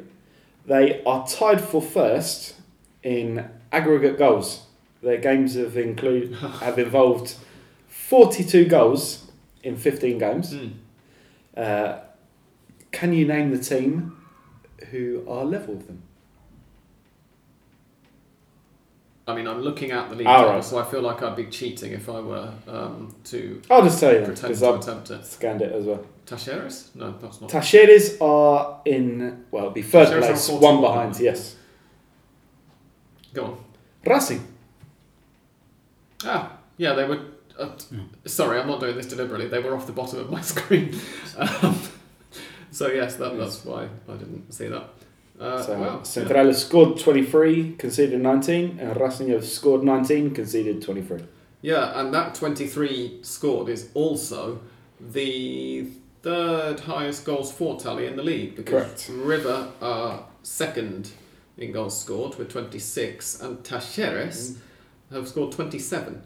they are tied for first in aggregate goals. Their games have include have involved 42 goals in 15 games. Mm. Uh, can you name the team who are level with them? I mean, I'm looking at the league table, right. so I feel like I'd be cheating if I were um, to I'll just tell you pretend because to I've attempt it. scanned it as well. Talleres? No, that's not. Talleres are in, well, it'll be third Talleres place, 41. one behind, yes. Go on. Racing. Ah, yeah, they were. Uh, Sorry, I'm not doing this deliberately. They were off the bottom of my screen. Um, so yes, that, that's why I didn't see that. Uh, So well, Central has scored 23, conceded 19, and Racing have scored 19, conceded 23. Yeah, and that 23 scored is also the third highest goals for tally in the league because Correct. River are second in goals scored with 26, and Talleres have scored 27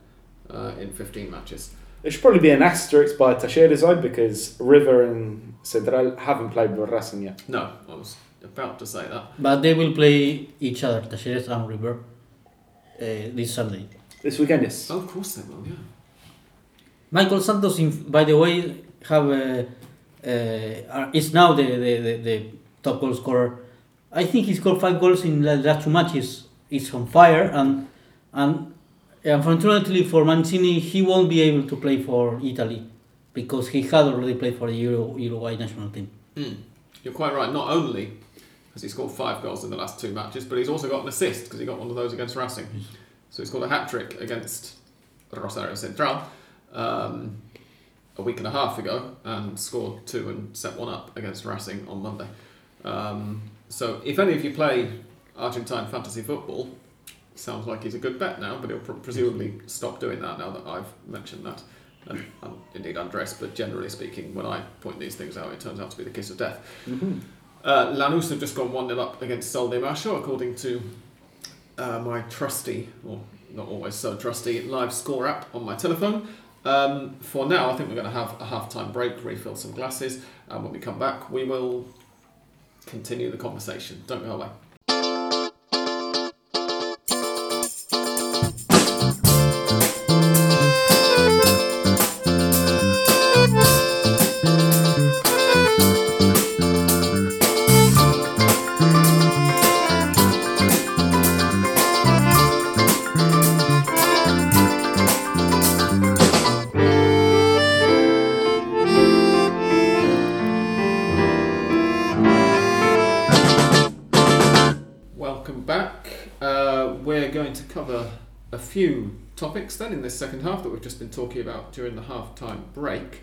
uh, in 15 matches. It should probably be an asterisk by Talleres side because River and Central haven't played with Racing yet. No, I was about to say that. But they will play each other, Talleres and River, uh, this Sunday. This weekend, yes. Oh, of course they will, yeah. Michael Santos, in, by the way, have uh, uh, is now the, the, the, the top goal scorer. I think he scored five goals in the last two matches. He's on fire, and and unfortunately for Mancini, he won't be able to play for Italy because he had already played for the Euro, Uruguay national team. Mm. You're quite right. Not only has he scored five goals in the last two matches, but he's also got an assist because he got one of those against Racing. So he scored a hat trick against Rosario Central um, a week and a half ago and scored two and set one up against Racing on Monday. Um, so if any of you play Argentine fantasy football, sounds like he's a good bet now, but he'll pr- presumably stop doing that now that I've mentioned that. And, and indeed undressed, but generally speaking, when I point these things out, it turns out to be the kiss of death. Mm-hmm. Uh, Lanús have just gone 1 0 up against Sol de Mayo, according to uh, my trusty, or not always so trusty, live score app on my telephone. Um, for now, I think we're going to have a half time break, refill some glasses, and when we come back, we will continue the conversation. Don't go away. Then in this second half that we've just been talking about during the half-time break.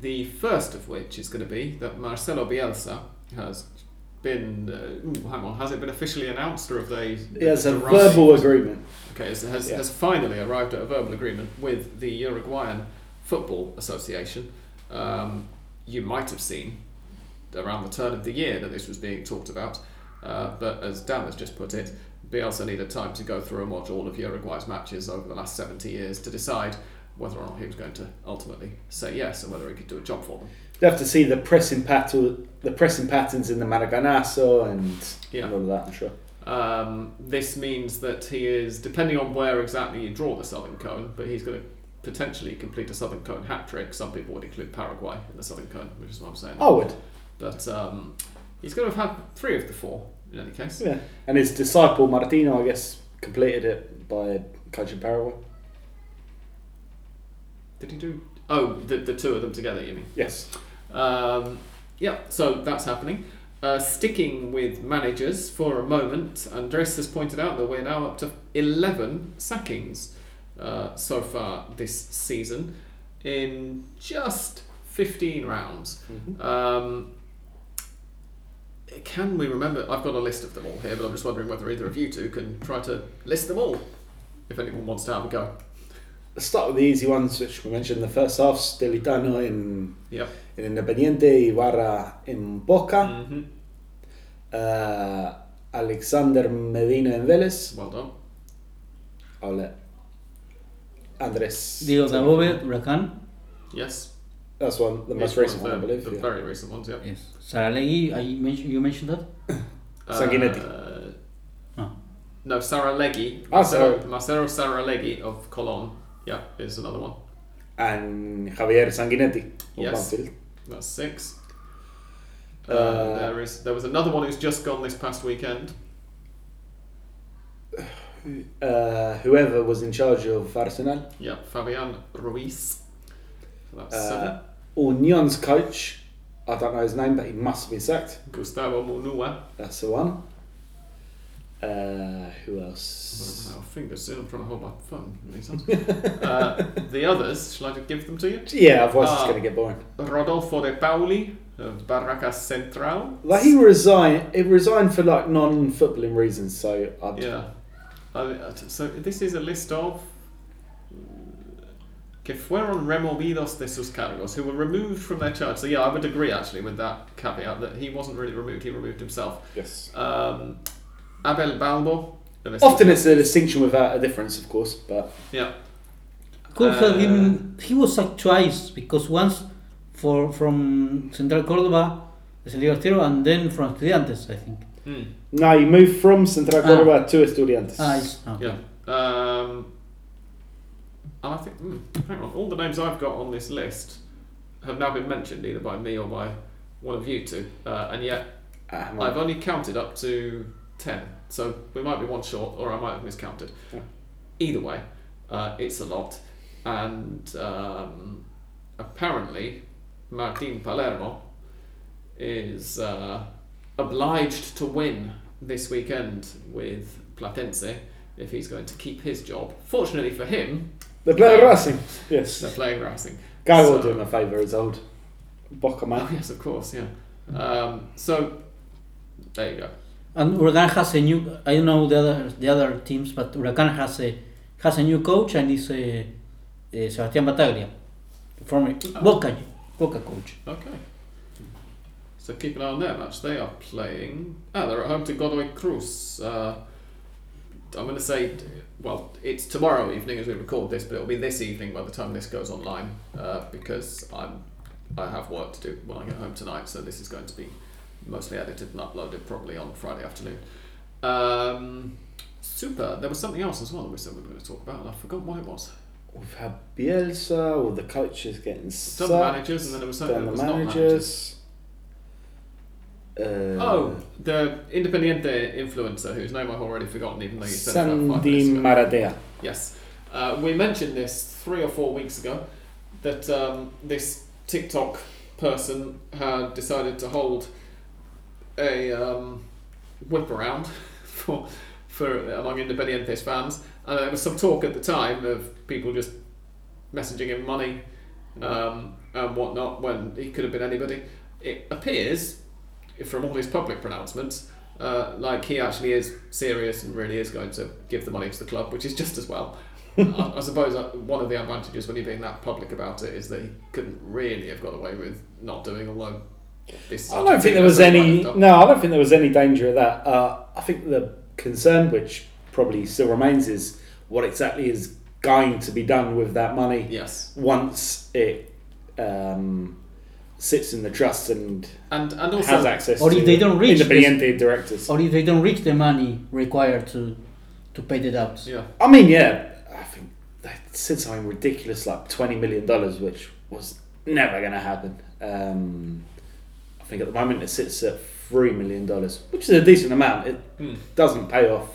The first of which is going to be that Marcelo Bielsa has been. Uh, hang on, has it been officially announced, or have they? He has a arrived? verbal agreement. Okay, has, has, Yeah. has finally arrived at a verbal agreement with the Uruguayan Football Association. Um, you might have seen around the turn of the year that this was being talked about, uh, but as Dan has just put it, Bielsa needed time to go through and watch all of Uruguay's matches over the last 70 years to decide whether or not he was going to ultimately say yes and whether he could do a job for them. You have to see the pressing pattern, the pressing patterns in the Maracanazo and, Yeah. all of that. I'm sure. Um, this means that he is, depending on where exactly you draw the Southern Cone, but he's going to potentially complete a Southern Cone hat trick. Some people would include Paraguay in the Southern Cone, which is what I'm saying. I would. But um, he's going to have had three of the four in any case. Yeah. And his disciple Martino, I guess, completed it by coaching Paraguay. Did he do? Oh, the, the two of them together, you mean? Yes. Um, yeah, so that's happening. Uh, sticking with managers for a moment, Andres has pointed out that we're now up to 11 sackings uh, so far this season in just 15 rounds. Um, can we remember? I've got a list of them all here, but I'm just wondering whether either of you two can try to list them all if anyone wants to have a go. Let's start with the easy ones, which we mentioned in the first half. Stillitano in, Yep. in Independiente, Ibarra in Boca, hmm uh, Alexander Medina in Vélez. Well done. I'll let Andres. Diego Dabove, Huracan. Yes. That's one, the most He's recent of one, I believe. The yeah. very recent ones, yeah. Yes. Saralegui, I mentioned, you mentioned that? Sanguinetti. Uh, Oh. no, Saralegui. Ah, Marcelo, sorry. Marcelo Saralegui of Colon. Yeah, is another one. And Javier Sanguinetti of Yes. Banfield. That's six. Uh, Uh, there is. There was another one who's just gone this past weekend. Uh, whoever was in charge of Arsenal. Yeah, Fabian Ruiz. So that's Uh, seven. Union's coach. I don't know his name, but he must have been sacked. Gustavo Munua. That's the one. Uh, who else? Our fingers soon. I'm trying to hold my phone. uh, the others. Shall I give them to you? Yeah, otherwise it's Ah. going to get boring. Rodolfo de Paoli of Barracas Central. Like he resigned. He resigned for like non-footballing reasons. So I'd, Yeah. Uh, so this is a list of que fueron removidos de sus cargos, who were removed from their charge. So yeah, I would agree actually with that caveat that he wasn't really removed; he removed himself. Yes. Um, Abel Balbo. Often it's a distinction without a difference, of course. But yeah. Could have Uh, been. He was sacked twice because once for from Central Córdoba, as a Libertero, and then from Estudiantes, I think. Hmm. no, he moved from Central Ah. Córdoba to Estudiantes. Ah, okay. Yeah. Um, and I think, hmm, hang on, all the names I've got on this list have now been mentioned either by me or by one of you two, uh, and yet Ah, I've only counted up to 10, so we might be one short or I might have miscounted. Yeah. Either way, uh, it's a lot, and um, apparently Martin Palermo is uh, obliged to win this weekend with Platense if he's going to keep his job. Fortunately for him, the playing Racing. Yes. they're playing Racing. Guy will do him a favour. His old Boca Oh, yes, of course, yeah. Um, so, there you go. And Huracan has a new. I don't know the other the other teams, but Huracan has a has a new coach and is a, a Sebastián Battaglia, former Oh. Boca Boca coach. Okay. So keep an eye on their match. They are playing. Ah, they're at home to Godoy Cruz. Uh, I'm going to say, well, it's tomorrow evening as we record this, but it'll be this evening by the time this goes online uh, because I'm I have work to do when I get home tonight. So this is going to be mostly edited and uploaded probably on Friday afternoon. Um, super. There was something else as well that we said we were going to talk about, and I forgot what it was. We've had Bielsa, all the coaches getting the managers, and then there was something that was not managers. Uh, Oh, the Independiente influencer whose name I've already forgotten, even though you said it about five Santi. Maratea. Yes. Uh, we mentioned this three or four weeks ago that um, this TikTok person had decided to hold a um, whip around for, for among Independientes fans. And there was some talk at the time of people just messaging him money um, and whatnot when he could have been anybody. It appears, from all his public pronouncements, uh, like he actually is serious and really is going to give the money to the club, which is just as well. I, I suppose uh, one of the advantages when you're being that public about it is that he couldn't really have got away with not doing, although this. I don't think there was any. No, I don't think there was any danger of that. Uh, I think the concern, which probably still remains, is what exactly is going to be done with that money Yes, once it um, sits in the trust and and and also has access Or to if they don't reach Independiente directors. Or if they don't reach the money required to to pay the doubts. yeah, I mean, yeah, I think they said something ridiculous like twenty million dollars, which was never going to happen. Um, I think at the moment it sits at three million dollars, which is a decent amount. It Hmm. doesn't pay off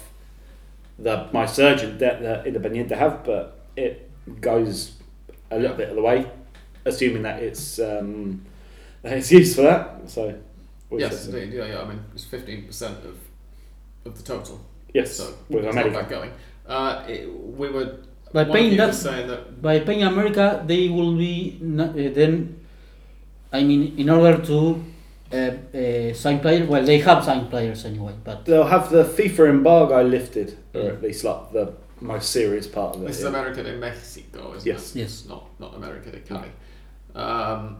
the most urgent debt that Independiente have, but it goes a little bit of the way, assuming that it's um, that it's used for that. So, yes, indeed, yeah, yeah. I mean, it's fifteen percent of of the total. yes, So with it's not America. bad going. Uh, it, we were By paying that, was saying that by paying America, they will be no- uh, then. I mean, in order to uh, uh, sign players, well, they have signed players anyway, but They'll have the FIFA embargo lifted, or at least like the most serious part of it. this is yeah. America de Mexico, isn't Yes. it? yes, not not America de Cali. Um,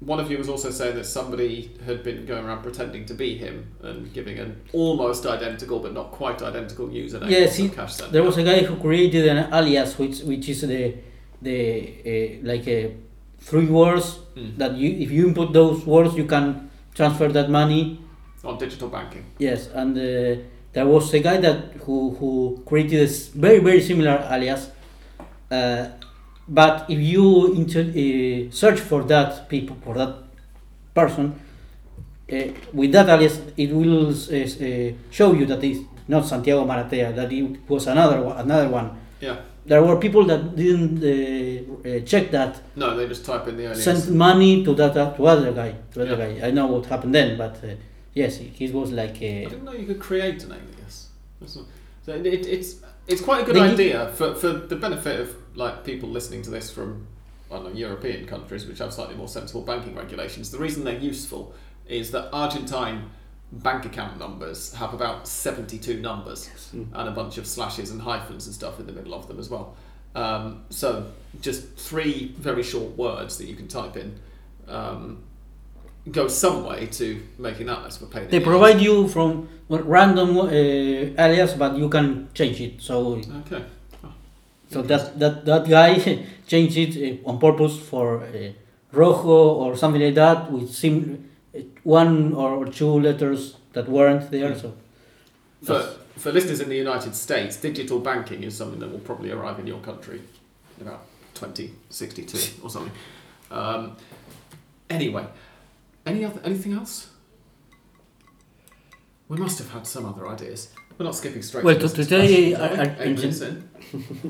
one of you was also saying that somebody had been going around pretending to be him and giving an almost identical but not quite identical username. Yes, he- cash there was a guy who created an alias, which which is the the uh, like a three words Mm. that you if you input those words you can transfer that money on digital banking. Yes, and uh, there was a guy that who who created a very very similar alias. Uh, but if you inter, uh, search for that people for that person uh, with that alias, it will uh, uh, show you that it's not Santiago Maratea. That it was another one, another one. Yeah. There were people that didn't uh, uh, check that No, they just type in the alias. sent money to that uh, to other guy to other Yeah. guy. I know what happened then, but uh, yes, he was like I didn't know you could create an alias. So it, it, it's it's quite a good idea for, for the benefit of like people listening to this from I don't know European countries which have slightly more sensible banking regulations. The reason they're useful is that Argentine bank account numbers have about seventy two numbers and a bunch of slashes and hyphens and stuff in the middle of them as well. Um, so just three very short words that you can type in. Um, go some way to making that less of a pain. they the provide you from random uh, alias, but you can change it. So. Okay. So that that that guy changed it uh, on purpose for uh, rojo or something like that with sim uh, one or two letters that weren't there. So For, for listeners in the United States, digital banking is something that will probably arrive in your country in about 2062 or something. Um, anyway, any other anything else? We must have had some other ideas. We're not skipping straight. Well, to to- today, discussion, I- are we? Eight minutes in.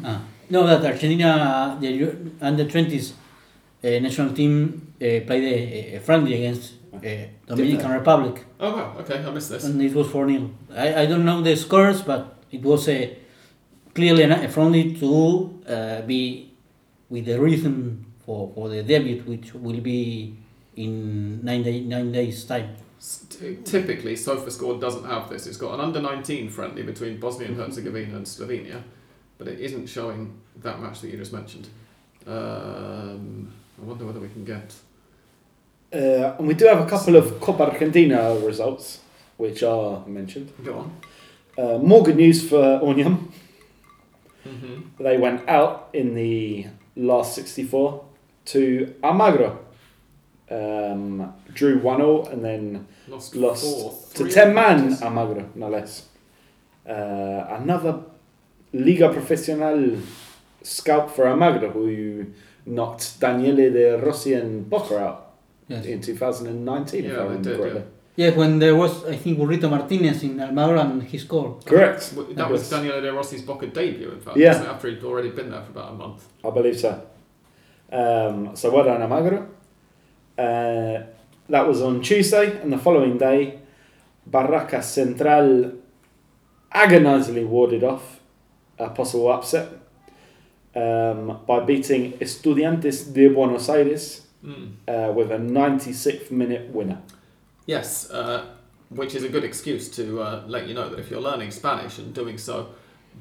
Ah. No, that Argentina, the Eu- under 20s uh, national team uh, played a, a friendly against uh, Dominican Republic, Oh wow, okay, I missed this. and it was 4 0. I, I don't know the scores, but it was a clearly a friendly to uh, be with the rhythm for, for the debut, which will be in nine, day, nine days' time. Typically, SofaScore doesn't have this. It's got an under 19 friendly between Bosnia and Herzegovina and Slovenia, but it isn't showing that match that you just mentioned. Um, I wonder whether we can get. Uh, and we do have a couple of Copa Argentina results, which are mentioned. Go on. Uh, more good news for Union. Mm-hmm. They went out in the last 64 to Almagro. Um, drew 1 0 and then Lost, lost four, to three 10 man matches. Almagro, no less. Uh, another Liga Profesional scout for Almagro who knocked Daniele De Rossi and Boca out Yes. in 2019, if Yeah, I they remember did, correctly. Yeah, when there was, I think, Burrito Martinez in Almagro and he scored. Correct. W- That was Yes. Daniele De Rossi's Boca debut, in fact. Yeah. After he'd already been there for about a month. I believe so. Um, so well done, Almagro. Uh, that was on Tuesday, and the following day, Barracas Central agonisingly warded off a possible upset um, by beating Estudiantes de Buenos Aires Mm. uh, with a 96th minute winner. Yes, uh, which is a good excuse to uh, let you know that if you're learning Spanish and doing so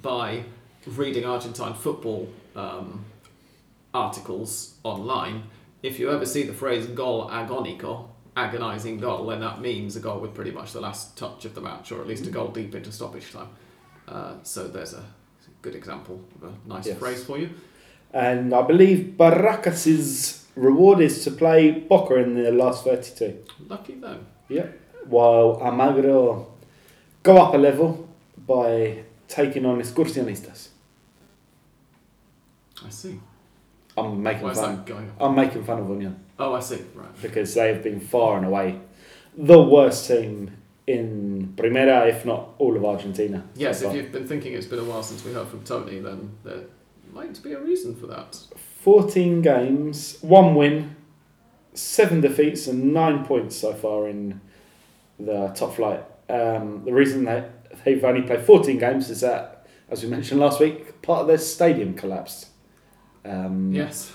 by reading Argentine football um, articles online, if you ever see the phrase gol agonico, agonising goal, then that means a goal with pretty much the last touch of the match, or at least a goal deep into stoppage time. Uh, so there's a good example of a nice Yes. phrase for you. And I believe Barracas' reward is to play Boca in the last 32. Lucky them. Yep. While Almagro go up a level by taking on Excursionistas. I see. I'm making Where's fun. I'm making fun of Union Oh, I see. Right. because they have been far and away the worst team in Primera, if not all of Argentina. so Yes, if you've been thinking it's been a while since we heard from Tony, then there might be a reason for that. 14 games, one win, seven defeats, and nine points so far in the top flight. Um, the reason that they've only played 14 games is that, as we mentioned last week, part of their stadium collapsed, um, Yes.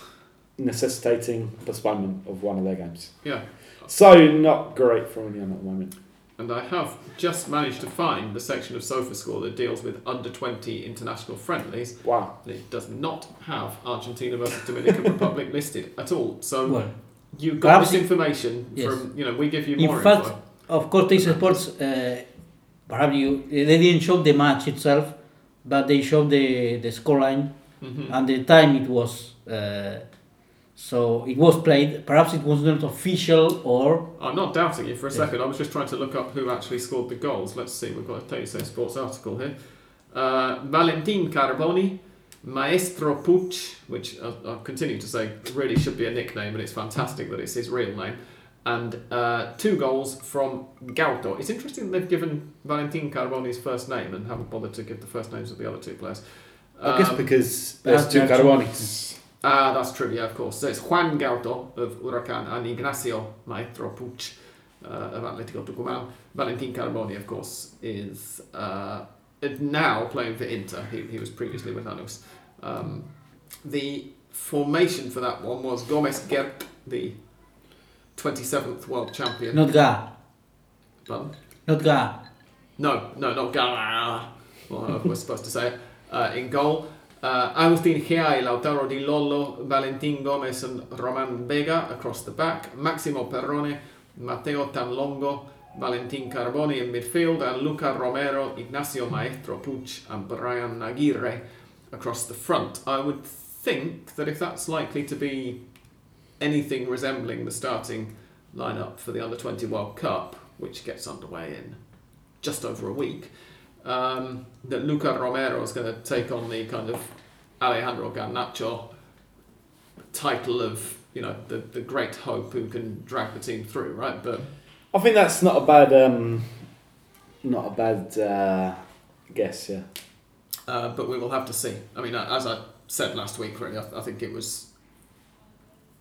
necessitating postponement of one of their games. Yeah. So, not great for Union at the moment. And I have just managed to find the section of SofaScore that deals with under 20 international friendlies. Wow. It does not have Argentina versus Dominican Republic listed at all. So Well, you got perhaps this information Yes. from, you know, we give you more In fact, info. Of course, TyC Sports, uh, perhaps you, they didn't show the match itself, but they showed the, the scoreline Mhm. and the time it was. Uh, So it was played. Perhaps it was not official or I'm not doubting you for a second. I was just trying to look up who actually scored the goals. Let's see. We've got a TyC Sports article here. Uh, Valentin Carboni, Maestro Puch, which I, I continue to say really should be a nickname, and it's fantastic that it's his real name. And uh, two goals from Gauto. It's interesting that they've given Valentin Carboni's first name and haven't bothered to give the first names of the other two players. I guess Um, because there's two actually- Carbonis. Ah, that's true, yeah, of course. So it's Juan Gauto of Huracan and Ignacio Maestro Puch uh, of Atletico Tucumán. Valentin Carboni, of course, is uh, now playing for Inter. He, he was previously with Lanús. Um, the formation for that one was Gomez Gerp, the 27th world champion. not Ga, Pardon? not Ga. No, no, not Gala. Well, we're supposed to say it. Uh, in goal, uh, Agustin Gea, Lautaro Di Lollo, Valentin Gomez, and Roman Vega across the back. Maximo Perrone, Mateo Tanlongo, Valentin Carboni in midfield, and Luca Romero, Ignacio Maestro Puch, and Brian Aguirre across the front. I would think that if that's likely to be anything resembling the starting lineup for the Under 20 World Cup, which gets underway in just over a week, um, that Luca Romero is going to take on the kind of Alejandro Garnacho title of, you know, the, the great hope who can drag the team through, right? But I think that's not a bad, um, not a bad uh, guess. Yeah. Uh, but we will have to see. I mean, uh, as I said last week, really, I, I think it was.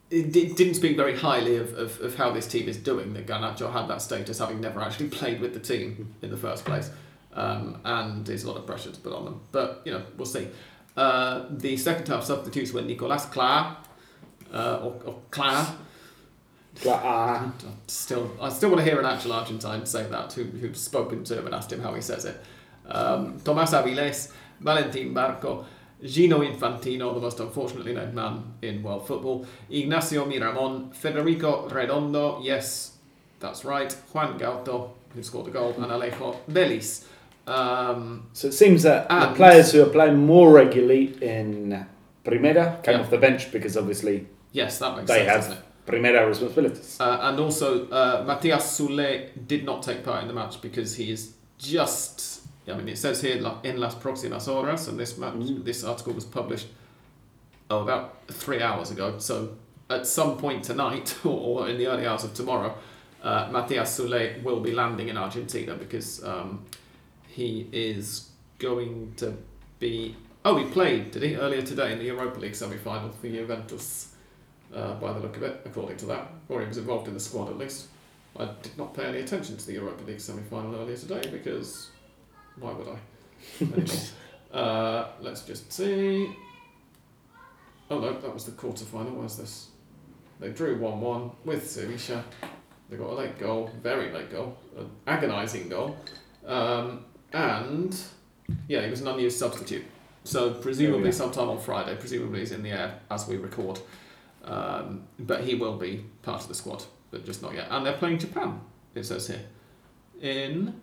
It di- didn't speak very highly of, of, of how this team is doing. That Garnacho had that status, having never actually played with the team in the first place, um, and there's a lot of pressure to put on them. But you know, we'll see. Uh, the second half substitutes were Nicolas Clar, uh, or, or Clar. Still, I still want to hear an actual Argentine say that who, who'd spoken to him and asked him how he says it. Um, Tomás Avilés, Valentin Barco, Gino Infantino, the most unfortunately named man in world football, Ignacio Miramon, Federico Redondo, yes, that's right, Juan Gauto, who scored a goal, and Alejo Véliz. Um, so it seems that the players who are playing more regularly in Primera came Yeah. off the bench because obviously yes, that makes they sense, have? Primera responsibilities. Uh, and also, uh, Matias Soule did not take part in the match because he is just. I mean, it says here in las próximas horas, and this match, Mm. this article was published oh, about three hours ago. So at some point tonight, or in the early hours of tomorrow, uh, Matias Soule will be landing in Argentina because um, he is going to be. Oh, he played, did he, earlier today in the Europa League semi final for Juventus uh, by the look of it, according to that. Or he was involved in the squad at least. I did not pay any attention to the Europa League semi final earlier today because why would I? Anyway, uh, let's just see. Oh no, that was the quarter final. Where's this? They drew 1 1 with Sevilla. They got a late goal, very late goal, an agonising goal. Um, and yeah, he was an unused substitute. So presumably yeah. sometime on Friday, presumably he's in the air as we record. Um, but he will be part of the squad, but just not yet. And they're playing Japan, it says here. In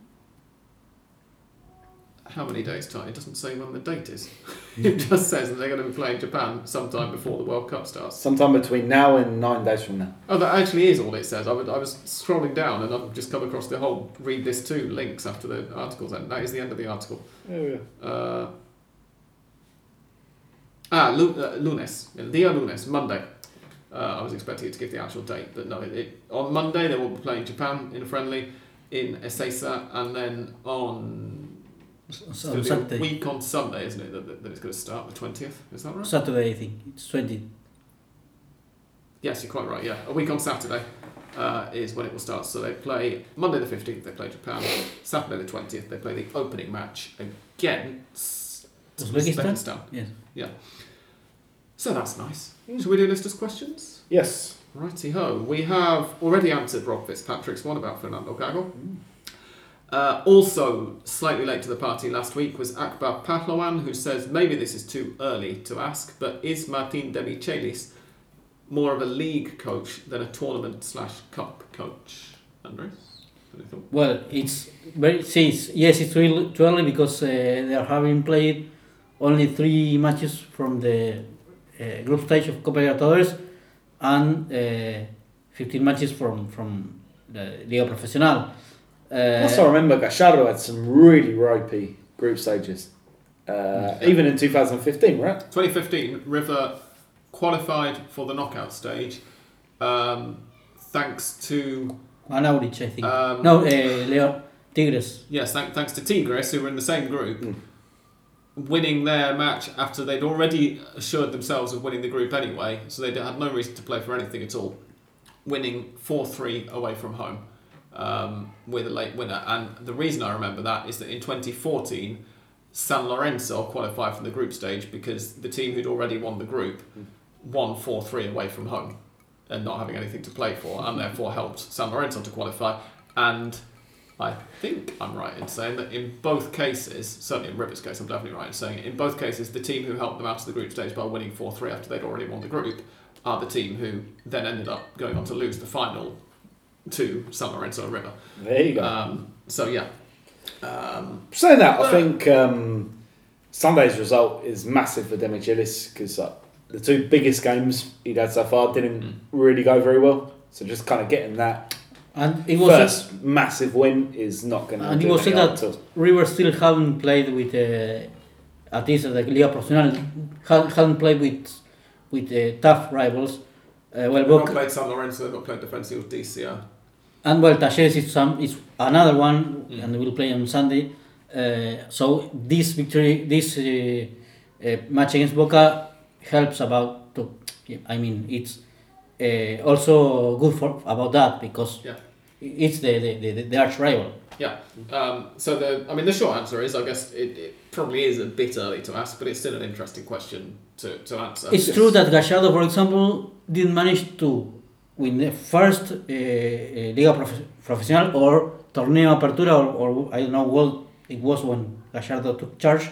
how many days' time? It doesn't say when the date is. it just says that they're going to be playing Japan sometime before the World Cup starts. Sometime between now and nine days from now. Oh, that actually is all it says. I, would, I was scrolling down and I've just come across the whole read this too links after the article's end. That is the end of the article. Oh yeah. Uh, ah, uh, lunes. Día lunes, Monday. Uh, I was expecting it to give the actual date, but no. It, it, on Monday they will be playing Japan in a friendly in Ezeiza, and then on it's going to be a week on Sunday, isn't it? That, that, that it's going to start the twentieth. Is that right? Saturday, I think it's twenty. Yes, you're quite right. Yeah, a week on Saturday uh, is when it will start. So they play Monday the fifteenth. They play Japan. Saturday the twentieth. They play the opening match against Uzbekistan? Uzbekistan. Yes. So that's nice. Should we do listeners' questions? Yes. Righty ho. We have already answered Rob Fitzpatrick's one about Fernando Gago. Uh, also, slightly late to the party last week was Akbar Pahlowan, who says maybe this is too early to ask, but is Martin Demichelis more of a league coach than a tournament slash cup coach? Andres? Well, it's very since yes, it's too early, too early because uh, they are having played only three matches from the uh, group stage of Copa Libertadores, and uh, 15 matches from from the Liga Profesional. Uh, Also, I remember Gallardo had some really ropey group stages. Uh, even in 2015, right? 2015, River qualified for the knockout stage um, thanks to and Aurich, I think. Um, no, uh, Leo Tigres. yes, thank, thanks to Tigres, who were in the same group, Mm. winning their match after they'd already assured themselves of winning the group anyway, so they had no reason to play for anything at all. Winning 4 3 away from home um, with a late winner. And the reason I remember that is that in 2014, San Lorenzo qualified from the group stage because the team who'd already won the group won 4 3 away from home and not having anything to play for, and therefore helped San Lorenzo to qualify. And I think I'm right in saying that in both cases, certainly in River's case, I'm definitely right in saying in both cases, the team who helped them out of the group stage by winning 4 3 after they'd already won the group are the team who then ended up going on to lose the final to San Lorenzo River. There you go. Um, so, yeah. Um, Saying that, I think um, Sunday's result is massive for Demichelis because uh, the two biggest games he'd had so far didn't Mm. really go very well. So just kind of getting that And it was first massive win is not going to And do it was any said harm that- to us. River still haven't played with uh, at least at the Liga Profesional hadn't, hadn't played with with uh, tough rivals. Uh, well, they've not Boca, played San Lorenzo, they've not played Defensivos DCR. and well, Talleres is some is another one, Mm. and we'll play on Sunday. Uh, so this victory, this uh, uh, match against Boca helps about to. I mean, it's uh, also good for about that because Yeah. it's the the, the, the arch rival. Um, so the, I mean, the short answer is, I guess it, it probably is a bit early to ask, but it's still an interesting question to, to answer. It's Yes. true that Gallardo, for example, didn't manage to win the first uh, uh, Liga Profe- Profesional or Torneo Apertura, or, or I don't know what it was when Gallardo took charge.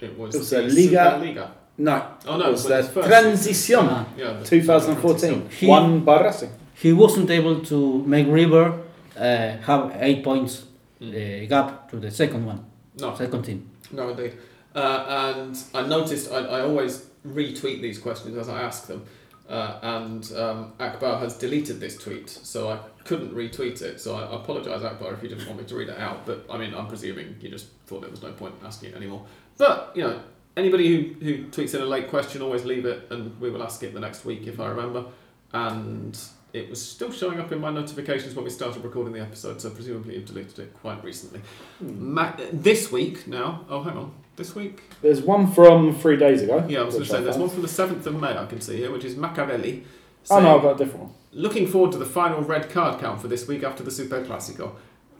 It was, It was the a Liga- Superliga. No, Oh no, it was the it's first. Transición Ah. Yeah, the- 2014, He- won by Racing. He wasn't able to make River uh, have eight points uh, gap to the second one, No, second team. no, indeed. Uh, and I noticed I, I always retweet these questions as I ask them. Uh, and um, Akbar has deleted this tweet, so I couldn't retweet it. So I apologise, Akbar, if you didn't want me to read it out. But I mean, I'm presuming you just thought there was no point in asking it anymore. But you know, anybody who, who tweets in a late question, always leave it, and we will ask it the next week if I remember. And it was still showing up in my notifications when we started recording the episode, so presumably you've deleted it quite recently. Ma- this week now. Oh, hang on. This week? There's one from three days ago. Yeah, I was going to say there's one from the 7th of May I can see here, which is Machiavelli. Oh no, I've got a different one. Looking forward to the final red card count for this week after the Super Classico.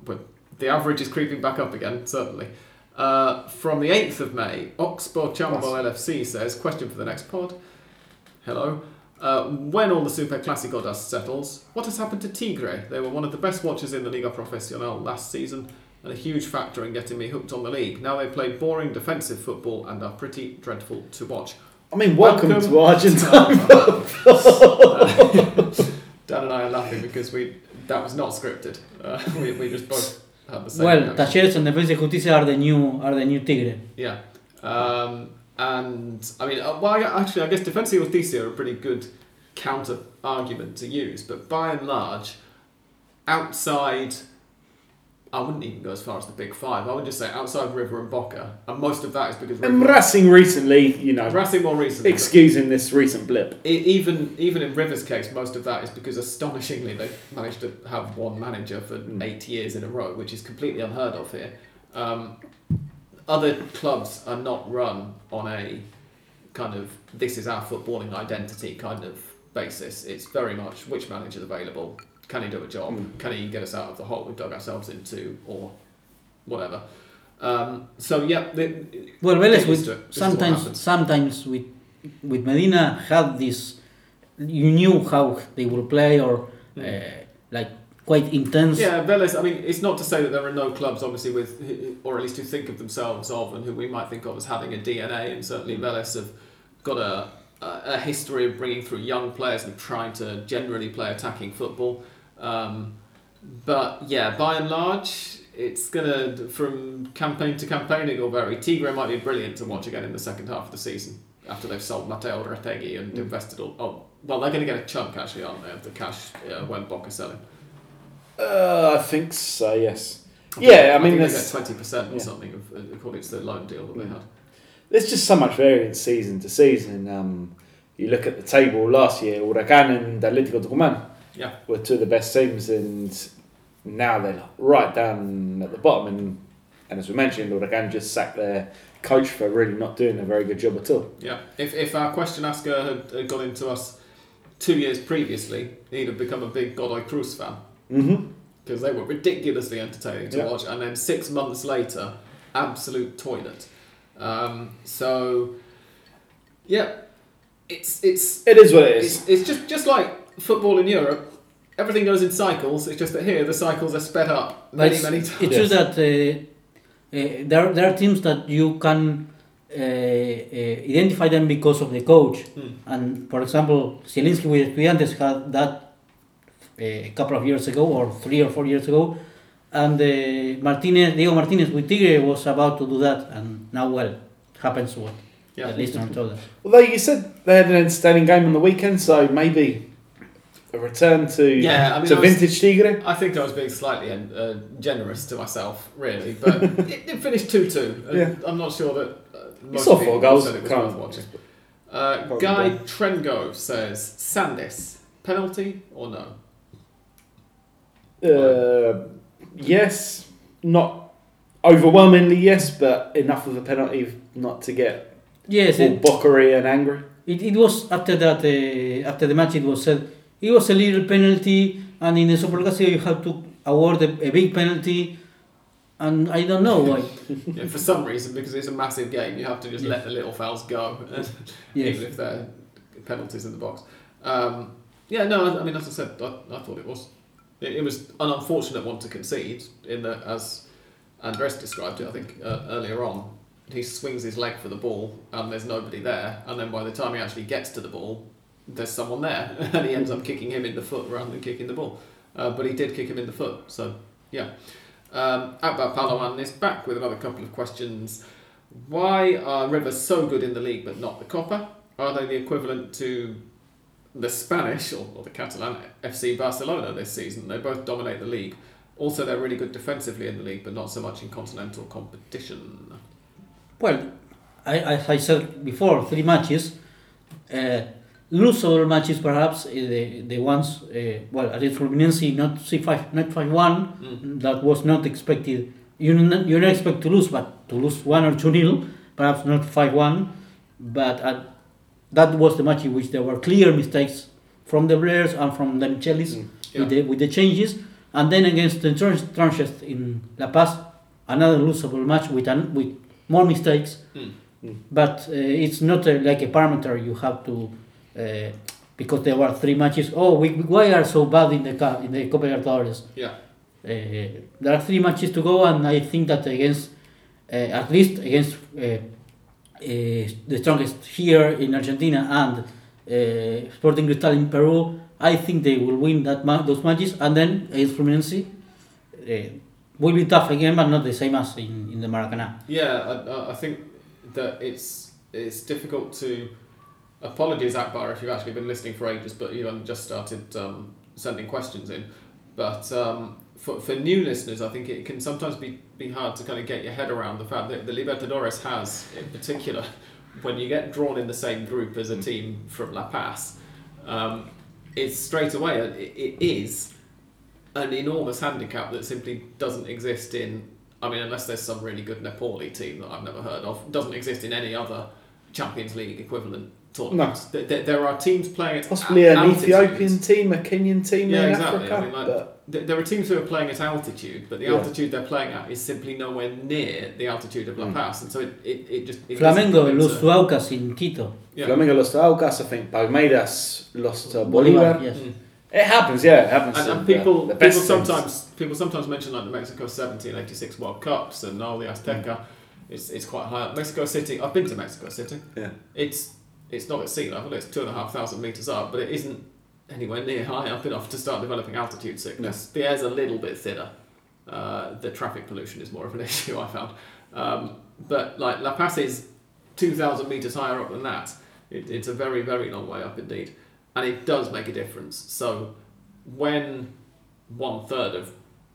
But the average is creeping back up again, certainly. Uh, from the 8th of May, Oxbow Chambo LFC says, question for the next pod. Hello. Uh, when all the Super Classico dust settles, what has happened to Tigre? They were one of the best watchers in the Liga Profesional last season and a huge factor in getting me hooked on the league. Now they play boring defensive football and are pretty dreadful to watch. I mean, welcome, Welcome to Argentina. Dan and I are laughing because we that was not scripted. Uh, we, we just both had the same. Well, reaction. Talleres and Defensa y Justicia are the new are the new Tigre. Yeah. Um, and I mean, uh, well, I- actually, I guess Defensa Justicia are a pretty good counter argument to use, but by and large, outside, I wouldn't even go as far as the big five. I would just say outside River and Boca, and most of that is because and River, Racing recently, you know, Racing more recently. excusing this recent blip. even even in River's case, most of that is because astonishingly they managed to have one manager for Mm. eight years in a row, which is completely unheard of here. Um, other clubs are not run on a kind of this is our footballing identity kind of basis. It's very much which manager's available, can he do a job, Mm. can he get us out of the hole we've dug ourselves into, or whatever. Um, so yeah, the, Well, Get Vélez with it. This is what sometimes sometimes with with Medina had this. You knew how they will play, or uh, like quite intense. Yeah, Vélez. I mean, it's not to say that there are no clubs, obviously, with or at least who think of themselves of and who we might think of as having a DNA, and certainly Vélez have got a a a history of bringing through young players and trying to generally play attacking football. Um, but yeah, by and large, it's gonna from campaign to campaign it will vary. Tigre might be brilliant to watch again in the second half of the season after they've sold Mateo Retegui and Mm. invested all, oh, well, they're going to get a chunk actually, aren't they, of the cash uh, when Boca's selling? Uh, I think so. Yes. Yeah, I mean, think they there's, get twenty percent or yeah. something of, uh, according to the loan deal that they had. there's just so much variance season to season. Um, you look at the table last year, Huracan and Atletico Tucumán Yeah. were two of the best teams, and now they're right down at the bottom. And, and as we mentioned, Huracan just sacked their coach for really not doing a very good job at all. Yeah. If if our question asker had, had gone into us two years previously, he'd have become a big Godoy Cruz fan Mm-hmm. because they were ridiculously entertaining to Yeah. watch, and then six months later, absolute toilet. Um, so, yeah, it's it's It is what it is. it's, it's just just like football in Europe. Everything goes in cycles. It's just that here the cycles are sped up But many it's, many times. it's times. true that uh, uh, there, there are teams that you can uh, uh, identify them because of the coach. Hmm. And for example, Zielinski with Estudiantes had that uh, a couple of years ago, or three or four years ago. And uh, Martinez, Diego Martinez with Tigre was about to do that, and now well, happens what Yeah. at least on told us. Although you said they had an outstanding game on the weekend, so maybe a return to Yeah, I mean, to I was- vintage Tigre. I think I was being slightly uh, generous to myself, really, but it, it finished two-two. Yeah. I'm not sure that uh, You most saw four goals. said it was Can't- worth watching. Uh, Guy be. Trengo says Sandis penalty or no? Uh, yes, not overwhelmingly yes, but enough of a penalty not to get Yes, all it, bockery and angry. It, it was after that uh, after the match it was said it was a little penalty and in the Superclásico you have to award a, a big penalty and I don't know why. yeah, for some reason, because it's a massive game, you have to just let the little fouls go, Yes. even if they're penalties in the box. Um, yeah, no, I, I mean, as I said, I, I thought it was. It, it was an unfortunate one to concede, in that, as Andres described it, I think, uh, earlier on, he swings his leg for the ball and there's nobody there, and then by the time he actually gets to the ball, there's someone there, and he ends up kicking him in the foot rather than kicking the ball. Uh, but he did kick him in the foot, so yeah. Um, Akbar Palawan is back with another couple of questions. Why are Rivers so good in the league but not the Copa? Are they the equivalent to the Spanish or, or the Catalan FC Barcelona this season? They both dominate the league. Also, they're really good defensively in the league, but not so much in continental competition. Well, I, as I said before, three matches, uh, losable matches perhaps, uh, the, the ones, uh, well, at least Fluminense not C5, not 5 1, Mm. that was not expected. You not, you not expect to lose, but to lose 1 or 2 nil, perhaps not 5 1, but uh, that was the match in which there were clear mistakes from the players and from Demichelis Mm. Yeah. with, the, with the changes. And then against the Strongest in La Paz, another losable match with, an, with more mistakes Mm. but uh, it's not uh, like a parameter you have to uh, because there were three matches. Oh, we, why are so bad in the cup in the Copa Libertadores? Yeah. Uh, there are three matches to go, and I think that against uh, at least against uh, uh, the strongest here in Argentina and uh, Sporting Cristal in Peru, I think they will win that ma- those matches, and then against Fluminense. Uh, will be tough again, but not the same as in, in the Maracanã. Yeah, I, I- I think that it's it's difficult to. Apologies, Akbar, if you've actually been listening for ages, but you only just started um, sending questions in. But um, for, for new listeners, I think it can sometimes be, be hard to kind of get your head around the fact that the Libertadores has, in particular, when you get drawn in the same group as a team from La Paz, um, it's straight away, it, it is an enormous handicap that simply doesn't exist in I mean, unless there's some really good Nepali team that I've never heard of, doesn't exist in any other Champions League equivalent tournaments. Th- th- There are teams playing at Possibly an altitude. Ethiopian team, a Kenyan team Yeah, in exactly. Africa. I mean, like, but there are teams who are playing at altitude, but the Yeah. altitude they're playing at is simply nowhere near the altitude of La Mm. Paz, and so it, it, it just it Flamengo lost to Aucas in Quito. yeah. Flamengo lost to Aucas, I think Palmeiras lost to Bolivar. yes. Mm. It happens, yeah, it happens. And, and people, the people best sometimes people sometimes mention like the Mexico 70 and 86 World Cups and all the Azteca. It's, it's quite high up. Mexico City. I've been to Mexico City. Yeah. It's it's not at sea level. It's two and a half thousand meters up, but it isn't anywhere near high up enough to start developing altitude sickness. The air's a little bit thinner. Uh, the traffic pollution is more of an issue. I found, um, but like La Paz is two thousand meters higher up than that. It, it's a very very long way up indeed. and it does make a difference. So when one third of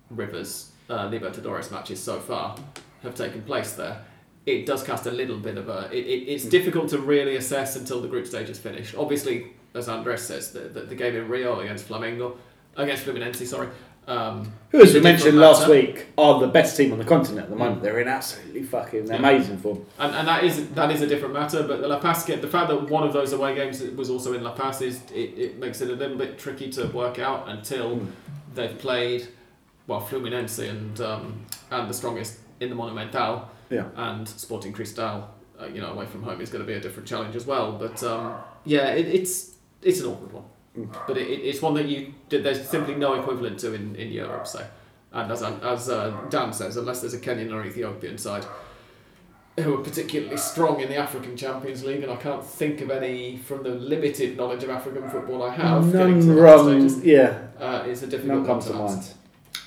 Rivers uh, Libertadores matches so far have taken place there, it does cast a little bit of a. It, it, it's difficult to really assess until the group stage is finished. Obviously, as Andres says, the, the, the game in Rio against Flamengo, against Fluminense, sorry. Um, Who, as we mentioned last week, are the best team on the continent at the moment. Mm. They're in absolutely fucking Yeah. amazing form. And, and that is that is a different matter. But the La Paz get the fact that one of those away games was also in La Paz is it, it makes it a little bit tricky to work out until Mm. they've played well Fluminense and um, and the strongest in the Monumental Yeah. and Sporting Cristal. Uh, you know, away from home is going to be a different challenge as well. But um, yeah, it, it's it's an awkward one. Mm. But it, it, it's one that you there's simply no equivalent to in, in Europe. So, and as as uh, Dan says, unless there's a Kenyan or Ethiopian side who are particularly strong in the African Champions League, and I can't think of any from the limited knowledge of African football I have. None the wrong. stages, Yeah, uh, it's a difficult none one to answer. mind.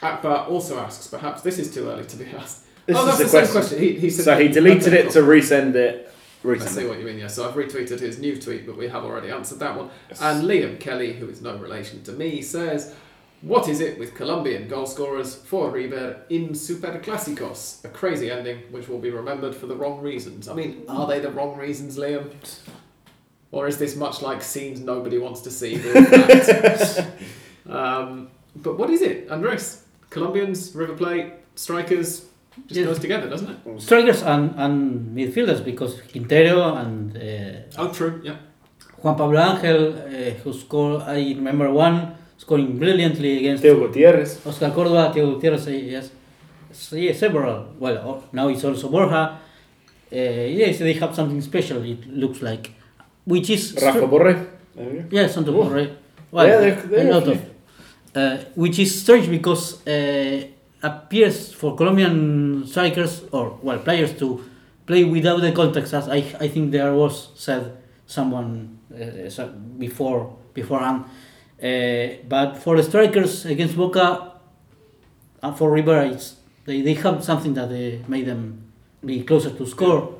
Akbar also asks, perhaps this is too early to be asked. This oh, that's the the same question. question. He, he said So he deleted it to resend it I see recently. what you mean, yeah. So I've retweeted his new tweet, but we have already answered that one. Yes. And Liam Kelly, who is no relation to me, says, What is it with Colombian goal scorers for River in Super Clásicos? A crazy ending which will be remembered for the wrong reasons. I mean, are they the wrong reasons, Liam? Or is this much like scenes nobody wants to see? um, but what is it, Andres? Colombians, River Plate, strikers, just Yes. goes together, doesn't it? Strikers and, and midfielders because Quintero and uh, Oh, true, yeah. Juan Pablo Angel, uh, who scored, I remember one scoring brilliantly against Teo Gutierrez. Oscar Córdoba, Teo Gutiérrez, uh, yes. So, yeah, several. Well, oh, now it's also Borja. Uh, yes, they have something special, it looks like. Which is. Rafa Borre. There we. Yeah, Santo. Borre. Well, Yeah, they're- they're a lot a of. Uh, which is strange because uh, appears for Colombian strikers or well players to play without the context, as I, I think there was said someone uh, before beforehand. Uh, but for the strikers against Boca, and for River, it's, they, they have something that uh, made them be closer to score.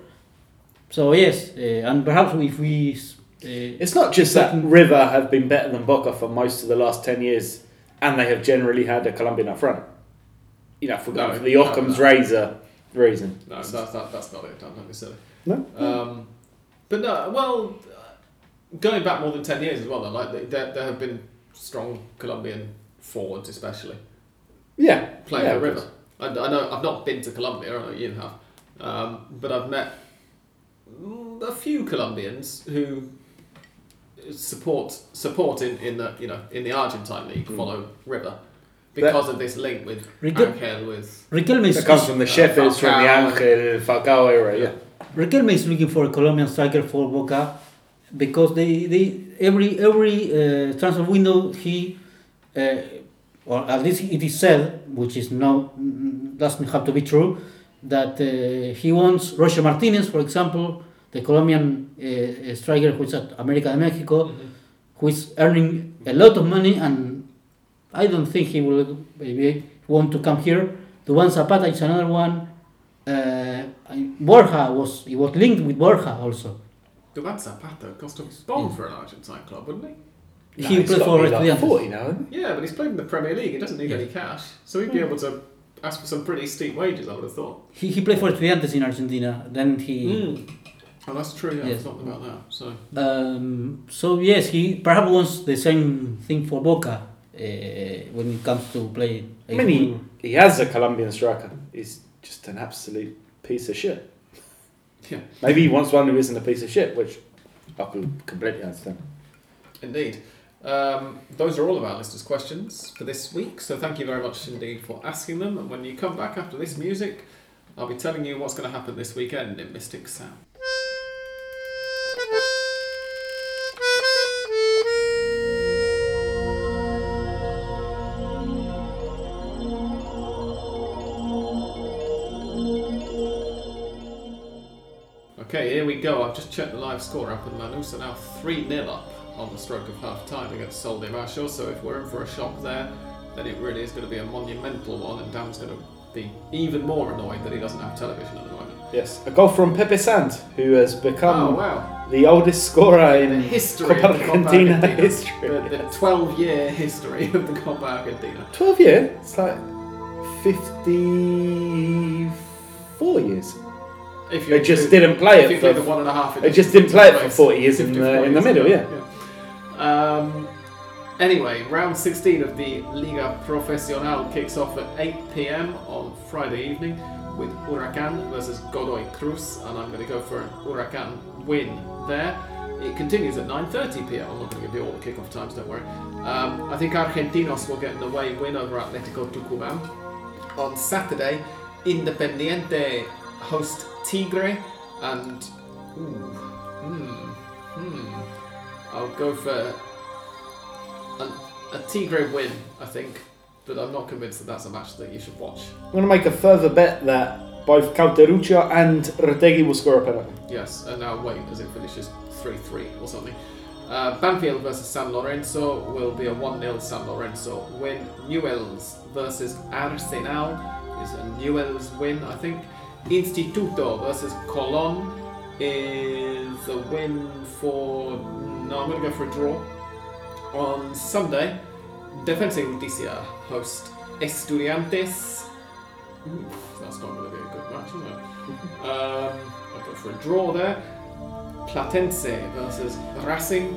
So yes, uh, and perhaps if we uh, It's not just that River have been better than Boca for most of the last 10 years, and they have generally had a Colombian up front. You know, for, No, for the no, Occam's no. razor reason. No, that's, that, that's not it. Don't, don't be silly. No? Um, but no, well, going back more than ten years as well. Though, like there, there have been strong Colombian forwards, especially Yeah. playing yeah, for of River. I, I know I've not been to Colombia. I know you have, um, but I've met mm, a few Colombians who support support in, in the you know in the Argentine league Mm. follow River because of this link with Rico- Angel with Riquelme is, It comes from the Sheffields, from the Falcao. Angel, Falcao era, yeah. Riquelme is looking for a Colombian striker for Boca because they, they every every uh, transfer window he uh, or at least it is said, which is no mm, doesn't have to be true, that uh, he wants Roger Martinez, for example, the Colombian uh, striker who is at America de Mexico, who is earning a lot of money and I don't think he will maybe want to come here. Duvan Zapata is another one. Uh, Borja was he was linked with Borja also. Duvan Zapata cost a bomb for an Argentine club, wouldn't he? No, he he's played for to be like 40 now, Yeah, but he's played in the Premier League. He doesn't need Yeah. any cash, so he'd be able to ask for some pretty steep wages. I would have thought. He, he played for Estudiantes in Argentina. Then he Oh, that's true. Yeah, Yes. I forgot about that. So um, so yes he perhaps wants the same thing for Boca when it comes to play. I mean, he, he has a Colombian striker. He's just an absolute piece of shit. Yeah. Maybe he wants one who isn't a piece of shit, which I can completely understand. indeed. Um, those are all of our listeners' questions for this week. So thank you very much indeed for asking them. And when you come back after this music, I'll be telling you what's going to happen this weekend in Mystic Sound. Here we go. I've just checked the live score up, and Lanús are now 3 0 up on the stroke of half time against Sol de Mayo. So if we're in for a shock there, then it really is going to be a monumental one, and Dan's going to be even more annoyed that he doesn't have television at the moment. Yes, a goal from Pepe Sand, who has Oh, become wow. the oldest scorer in the in history Copa of the Copa Argentina Argentina. history. The, the 12 year history of the Copa Argentina. 12 year? It's like 54 years. If They just include- didn't play if you it for- the one and a half. They just didn't play it for 40 years in 50, the, in the middle, ago, yeah. Um, anyway, round 16 of the Liga Profesional kicks off at 8 pm on Friday evening with Huracan versus Godoy Cruz, and I'm going to go for an Huracan win there. It continues at 9:30 pm. I'm not going to give you all the kickoff times, don't worry. Um, I think Argentinos will get an away win over Atletico Tucumán. On Saturday, Independiente host Tigre, and ooh, hmm, hmm. I'll go for a, a Tigre win, I think, but I'm not convinced that that's a match that you should watch. I'm going to make a further bet that both Cauteruccio and Retegui will score a penalty. Yes, and now wait as it finishes 3 3 or something. Uh, Banfield versus San Lorenzo will be a 1 0 San Lorenzo win. Newells versus Arsenal is a Newells win, I think. Instituto versus Colon is a win for. No, I'm going to go for a draw. On Sunday, Defensa y Justicia host Estudiantes. That's not going to be a good match, is it? Um, I'll go for a draw there. Platense versus Racing,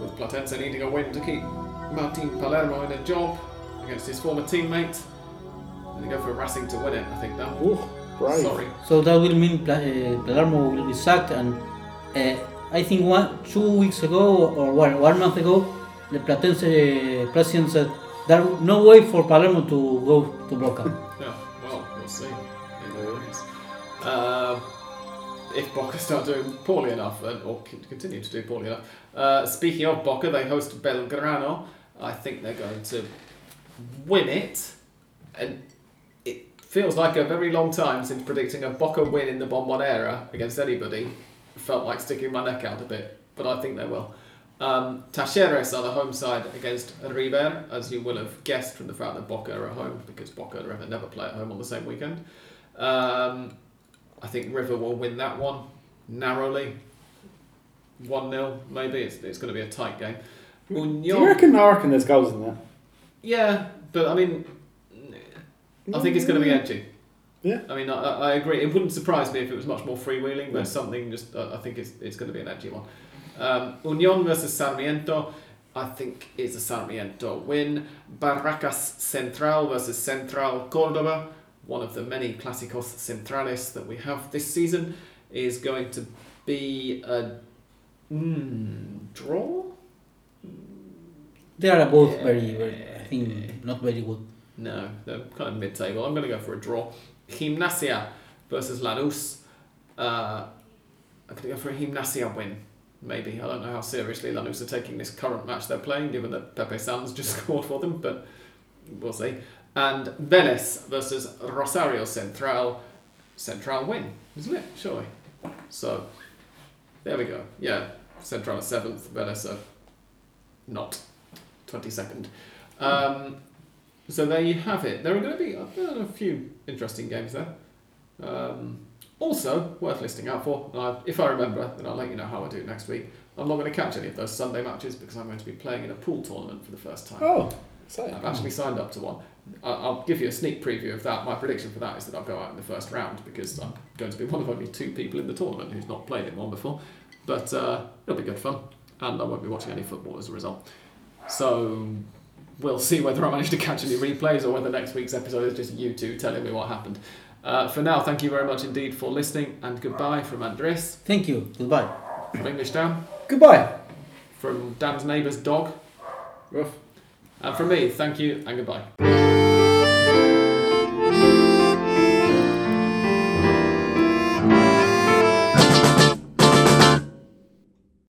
with Platense needing a win to keep Martin Palermo in a job against his former teammate. And they go for Racing to win it, I think now. Ooh, brave. Sorry. So that will mean Pla- uh, Palermo will be sacked, and uh, I think one, two weeks ago or one, one month ago, the Platense president said there's no way for Palermo to go to Boca. Yeah, well, we'll see. In all ways. Um, if Boca start doing poorly enough, and, or continue to do poorly enough. Uh, speaking of Boca, they host Belgrano. I think they're going to win it. And it feels like a very long time since predicting a Boca win in the Bombonera against anybody. Felt like sticking my neck out a bit, but I think they will. Um, Talleres are the home side against River, as you will have guessed from the fact that Boca are at home, because Boca and River never play at home on the same weekend. Um, I think River will win that one narrowly. 1 0, maybe. It's, it's going to be a tight game. Do you reckon? I reckon there's goals in there. yeah, but I mean, I think it's going to be edgy. Yeah. I mean, I, I agree. It wouldn't surprise me if it was much more freewheeling. There's something just, I I think it's, it's going to be an edgy one. Um, Union versus Sarmiento. I think is a Sarmiento win. Barracas Central versus Central Cordoba. One of the many Clásicos Centrales that we have this season is going to be a mm, draw. They are both Yeah. very, very, I think, not very good. No, they're kind of mid-table. I'm going to go for a draw. Gimnasia versus Lanús. Uh, I'm going to go for a Gimnasia win. Maybe. I don't know how seriously Lanús are taking this current match they're playing, given that Pepe Sand just scored for them, but we'll see. And Vélez versus Rosario Central. Central win, isn't it? Surely. So, there we go. Yeah, Central are 7th, Vélez are not. 22nd. Um, so there you have it. There are going to be uh, a few interesting games there. Um, also, worth listing out for, and I, if I remember, then I'll let you know how I do next week. I'm not going to catch any of those Sunday matches because I'm going to be playing in a pool tournament for the first time. Oh, exciting. I've actually signed up to one. I'll give you a sneak preview of that. My prediction for that is that I'll go out in the first round because I'm going to be one of only two people in the tournament who's not played in one before. But uh, it'll be good fun, and I won't be watching any football as a result. So we'll see whether I manage to catch any replays or whether next week's episode is just you two telling me what happened. Uh, for now, thank you very much indeed for listening, and goodbye from Andres, Thank you. Goodbye. from English Dan, Goodbye. from Dan's neighbour's dog, Rough. and from me, thank you and goodbye.